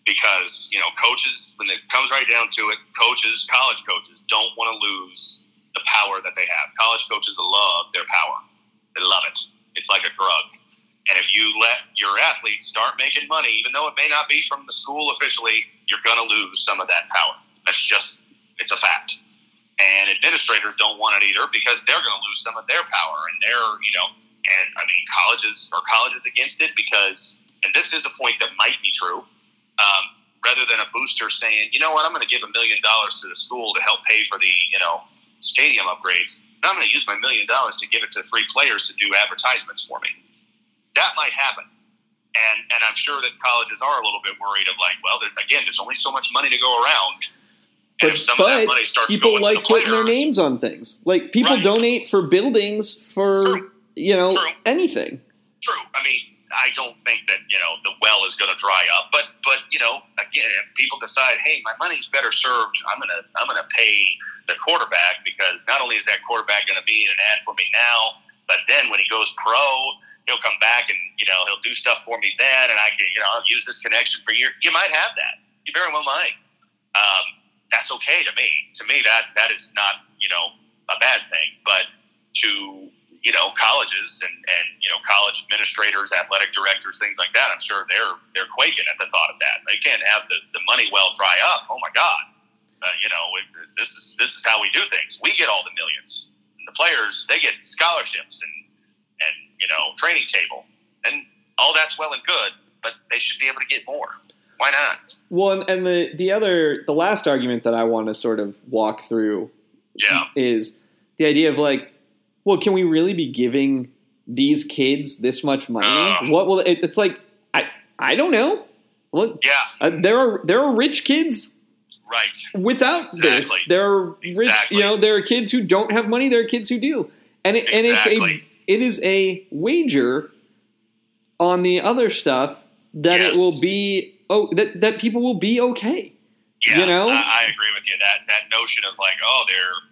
Because you know, coaches when it comes right down to it, coaches, college coaches, don't want to lose the power that they have. College coaches love their power; they love it. It's like a drug. And if you let your athletes start making money, even though it may not be from the school officially, you're going to lose some of that power. That's just, it's a fact. And administrators don't want it either because they're going to lose some of their power. And they're, you know, and I mean, colleges are colleges against it because, and this is a point that might be true, um, rather than a booster saying, you know what, I'm going to give a million dollars to the school to help pay for the, you know, stadium upgrades. And I'm going to use my million dollars to give it to three players to do advertisements for me that might happen. And and I'm sure that colleges are a little bit worried of like, well, there, again, there's only so much money to go around. And But, if some of that but money starts people going like to the putting their names on things. Like people Right. donate for buildings for True. you know True. anything. True. I mean, I don't think that you know the well is going to dry up, but but you know, again, if people decide, hey, my money's better served. I'm gonna I'm gonna pay the quarterback because not only is that quarterback going to be an ad for me now, but then when he goes pro, he'll come back and you know he'll do stuff for me then, and I can you know I'll use this connection for years. You might have that. You very well might. Um, that's okay to me. To me, that that is not you know a bad thing, but to you know colleges and, and you know college administrators, athletic directors, things like that. I'm sure they're they're quaking at the thought of that. They can't have the, the money well dry up. Oh my God, uh, you know it, this is this is how we do things. We get all the millions. And the players they get scholarships and and you know training table and all that's well and good, but they should be able to get more. Why not? Well, and, and the the other the last argument that I want to sort of walk through Yeah, is the idea of like, well, can we really be giving these kids this much money? Uh. what will it, it's like? I I don't know. Well, yeah, uh, there are there are rich kids right. without this. There are rich, Exactly. you know, there are kids who don't have money. There are kids who do, and it, and it's a it is a wager on the other stuff that Yes. it will be oh that that people will be okay. Yeah, You know? I, I agree with you. That that notion of like, oh, they're,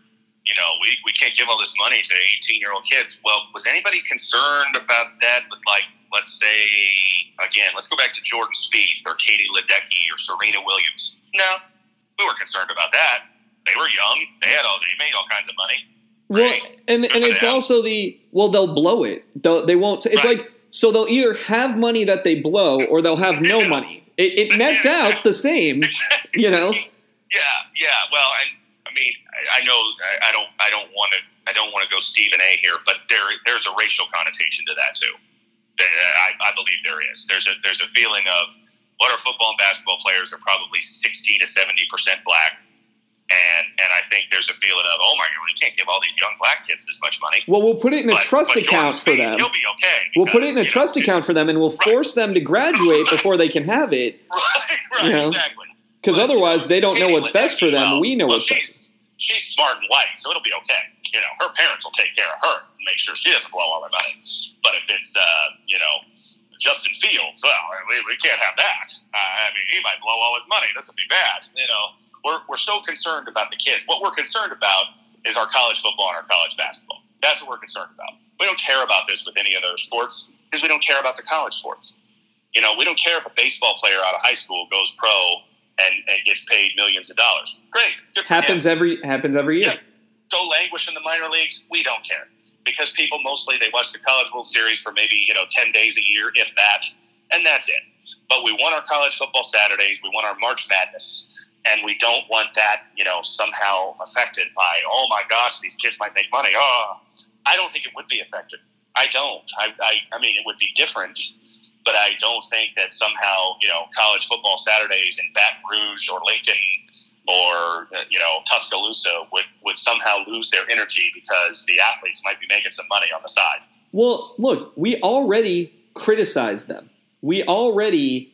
you know, we, we can't give all this money to eighteen year old kids. Well, was anybody concerned about that? With like, let's say again, let's go back to Jordan Spieth or Katie Ledecky or Serena Williams. No, we were concerned about that. They were young. They had all. They made all kinds of money. Well, Right. and and it's them. also the well they'll blow it. They'll, they won't. It's Right. like so they'll either have money that they blow or they'll have no money. It, it nets out the same, you know. Yeah, yeah. Well, and I mean, I, I know I, I don't, I don't want to, I don't want to go Stephen A. here, but there, there's a racial connotation to that too. I, I believe there is. There's a, there's a feeling of what our football and basketball players are probably sixty to seventy percent black, and and I think there's a feeling of, oh my god, we can't give all these young black kids this much money. Well, we'll put it in a But- trust but account for them. He'll be okay. We'll put it in a trust know, account for them, and we'll Right. force them to graduate before they can have it. Right, right, You know? exactly. Because otherwise, you they don't know what's best for them. Well, we know well, what's best. She's, smart and white, so it'll be okay. You know, her parents will take care of her and make sure she doesn't blow all her money. But if it's, uh, you know, Justin Fields, well, we, we can't have that. Uh, I mean, he might blow all his money. This would be bad. You know, we're, we're so concerned about the kids. What we're concerned about is our college football and our college basketball. That's what we're concerned about. We don't care about this with any other sports because we don't care about the college sports. You know, we don't care if a baseball player out of high school goes pro and, and gets paid millions of dollars. Great, happens him. every happens every year. Yeah. Go languish in the minor leagues. We don't care because people mostly they watch the College World Series for maybe you know ten days a year, if that, and that's it. But we want our college football Saturdays. We want our March Madness, and we don't want that you know somehow affected by oh my gosh these kids might make money. Oh, I don't think it would be affected. I don't. I, I, I mean, it would be different, but I don't think that somehow, you know, college football Saturdays in Baton Rouge or Lincoln or, uh, you know, Tuscaloosa would, would somehow lose their energy because the athletes might be making some money on the side. Well, look, we already criticize them. We already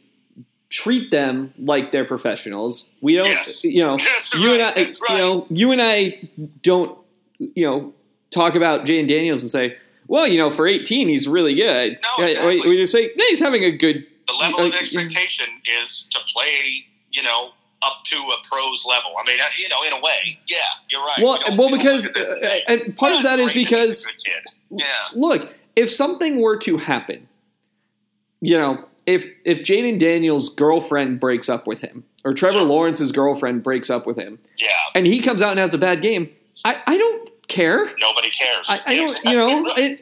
treat them like they're professionals. We don't, Yes. you know, you and I, right, you know, you and I don't, you know, talk about Jayden Daniels and say, well, you know, for 18, he's really good. No, exactly. We we just say, yeah, he's having a good. The level of like, expectation is to play, you know, up to a pros level. I mean, uh, you know, in a way, yeah, you're right. Well, We well, we because look at this and uh, and part "Oh, of that is great that he's because kid. Yeah. look, if something were to happen, you know, if if Jayden Daniels' girlfriend breaks up with him, or Trevor. Lawrence's girlfriend breaks up with him, Yeah, and he comes out and has a bad game, I, I don't care. nobody cares. I- I don't- you know, it-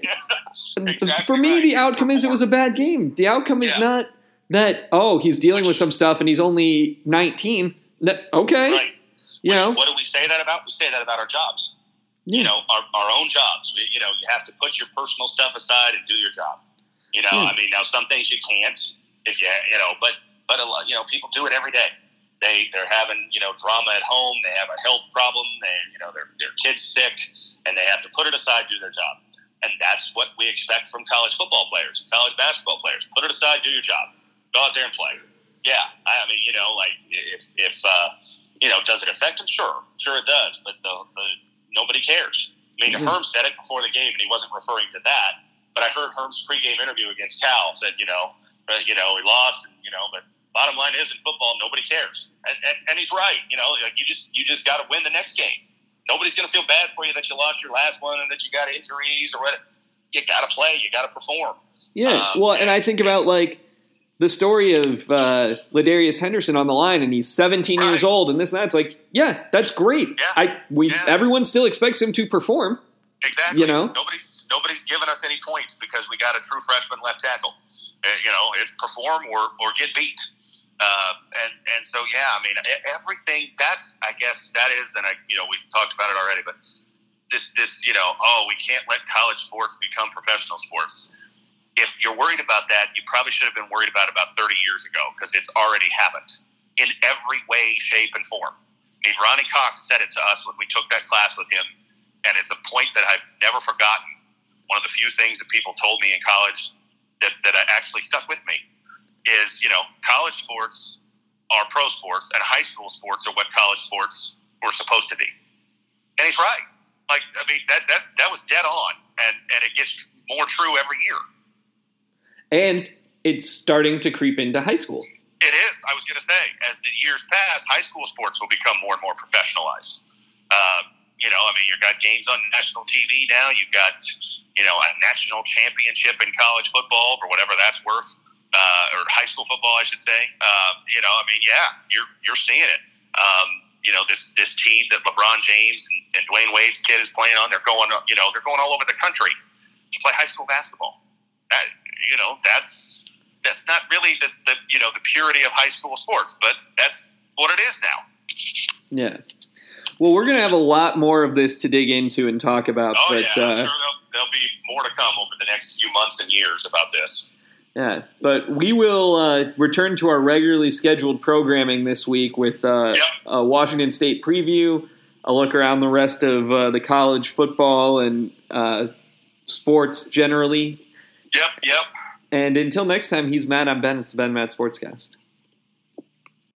Exactly For me, right. the outcome is it was a bad game. The outcome is Yeah. not that oh he's dealing with some stuff and he's only nineteen. That okay, right. you Which- know, what do we say that about? We say that about our jobs. Yeah. You know, our, our own jobs. We, you know, you have to put your personal stuff aside and do your job. You know, Yeah. I mean, now some things you can't if you, you know, but but a lot, you know, people do it every day. They they're having you know drama at home. They have a health problem. They you know their their kids sick, and they have to put it aside, do their job. And that's what we expect from college football players, college basketball players. Put it aside, do your job. Go out there and play. Yeah, I, mean, you know, like if if uh, you know, does it affect them? Sure, sure it does. But the, the nobody cares. I mean, Mhm. Herm said it before the game, and he wasn't referring to that. But I heard Herm's pregame interview against Cal said, you know, uh, you know, he lost, and, you know, but bottom line is in football, nobody cares, and, and, and he's right. You know, like you just you just got to win the next game. Nobody's going to feel bad for you that you lost your last one and that you got injuries or what. You got to play. You got to perform. Yeah, Um, well, and I think about like the story of uh, LaDarius Henderson on the line, and he's 17 years old, and this and that. It's like, yeah, that's great. Yeah. I we Yeah. everyone still expects him to perform. Exactly. You know? nobody's nobody's given us any points because we got a true freshman left tackle. Uh, you know, it's perform or, or get beat. Uh, and and so yeah, I mean everything. That's I guess that is, and I you know we've talked about it already, but this this you know oh we can't let college sports become professional sports. If you're worried about that, you probably should have been worried about it about 30 years ago because it's already happened in every way, shape, and form. I mean, Ronnie Cox said it to us when we took that class with him and it's a point that I've never forgotten. One of the few things that people told me in college that, that actually stuck with me is, you know, college sports are pro sports and high school sports are what college sports were supposed to be. And he's right. Like, I mean, that, that, that was dead on. And, and it gets more true every year. And it's starting to creep into high school. It is. I was going to say, as the years pass, high school sports will become more and more professionalized. Uh, you know, I mean, you've got games on national TV now. You've got, you know, a national championship in college football for whatever that's worth, uh, or high school football, I should say. Um, you know, I mean, yeah, you're you're seeing it. Um, you know, this this team that LeBron James and, and Dwyane Wade's kid is playing on, they're going, you know, they're going all over the country to play high school basketball. That, you know, that's that's not really the, the you know the purity of high school sports, but that's what it is now. Yeah. Well, we're going to have a lot more of this to dig into and talk about. Oh but, yeah, I'm uh, sure there'll, there'll be more to come over the next few months and years about this. Yeah, but we will uh, return to our regularly scheduled programming this week with uh, Yep. a Washington State preview, a look around the rest of uh, the college football and uh, sports generally. Yep, yep. And until next time, he's Matt. I'm Ben. It's the Ben Matt Sportscast.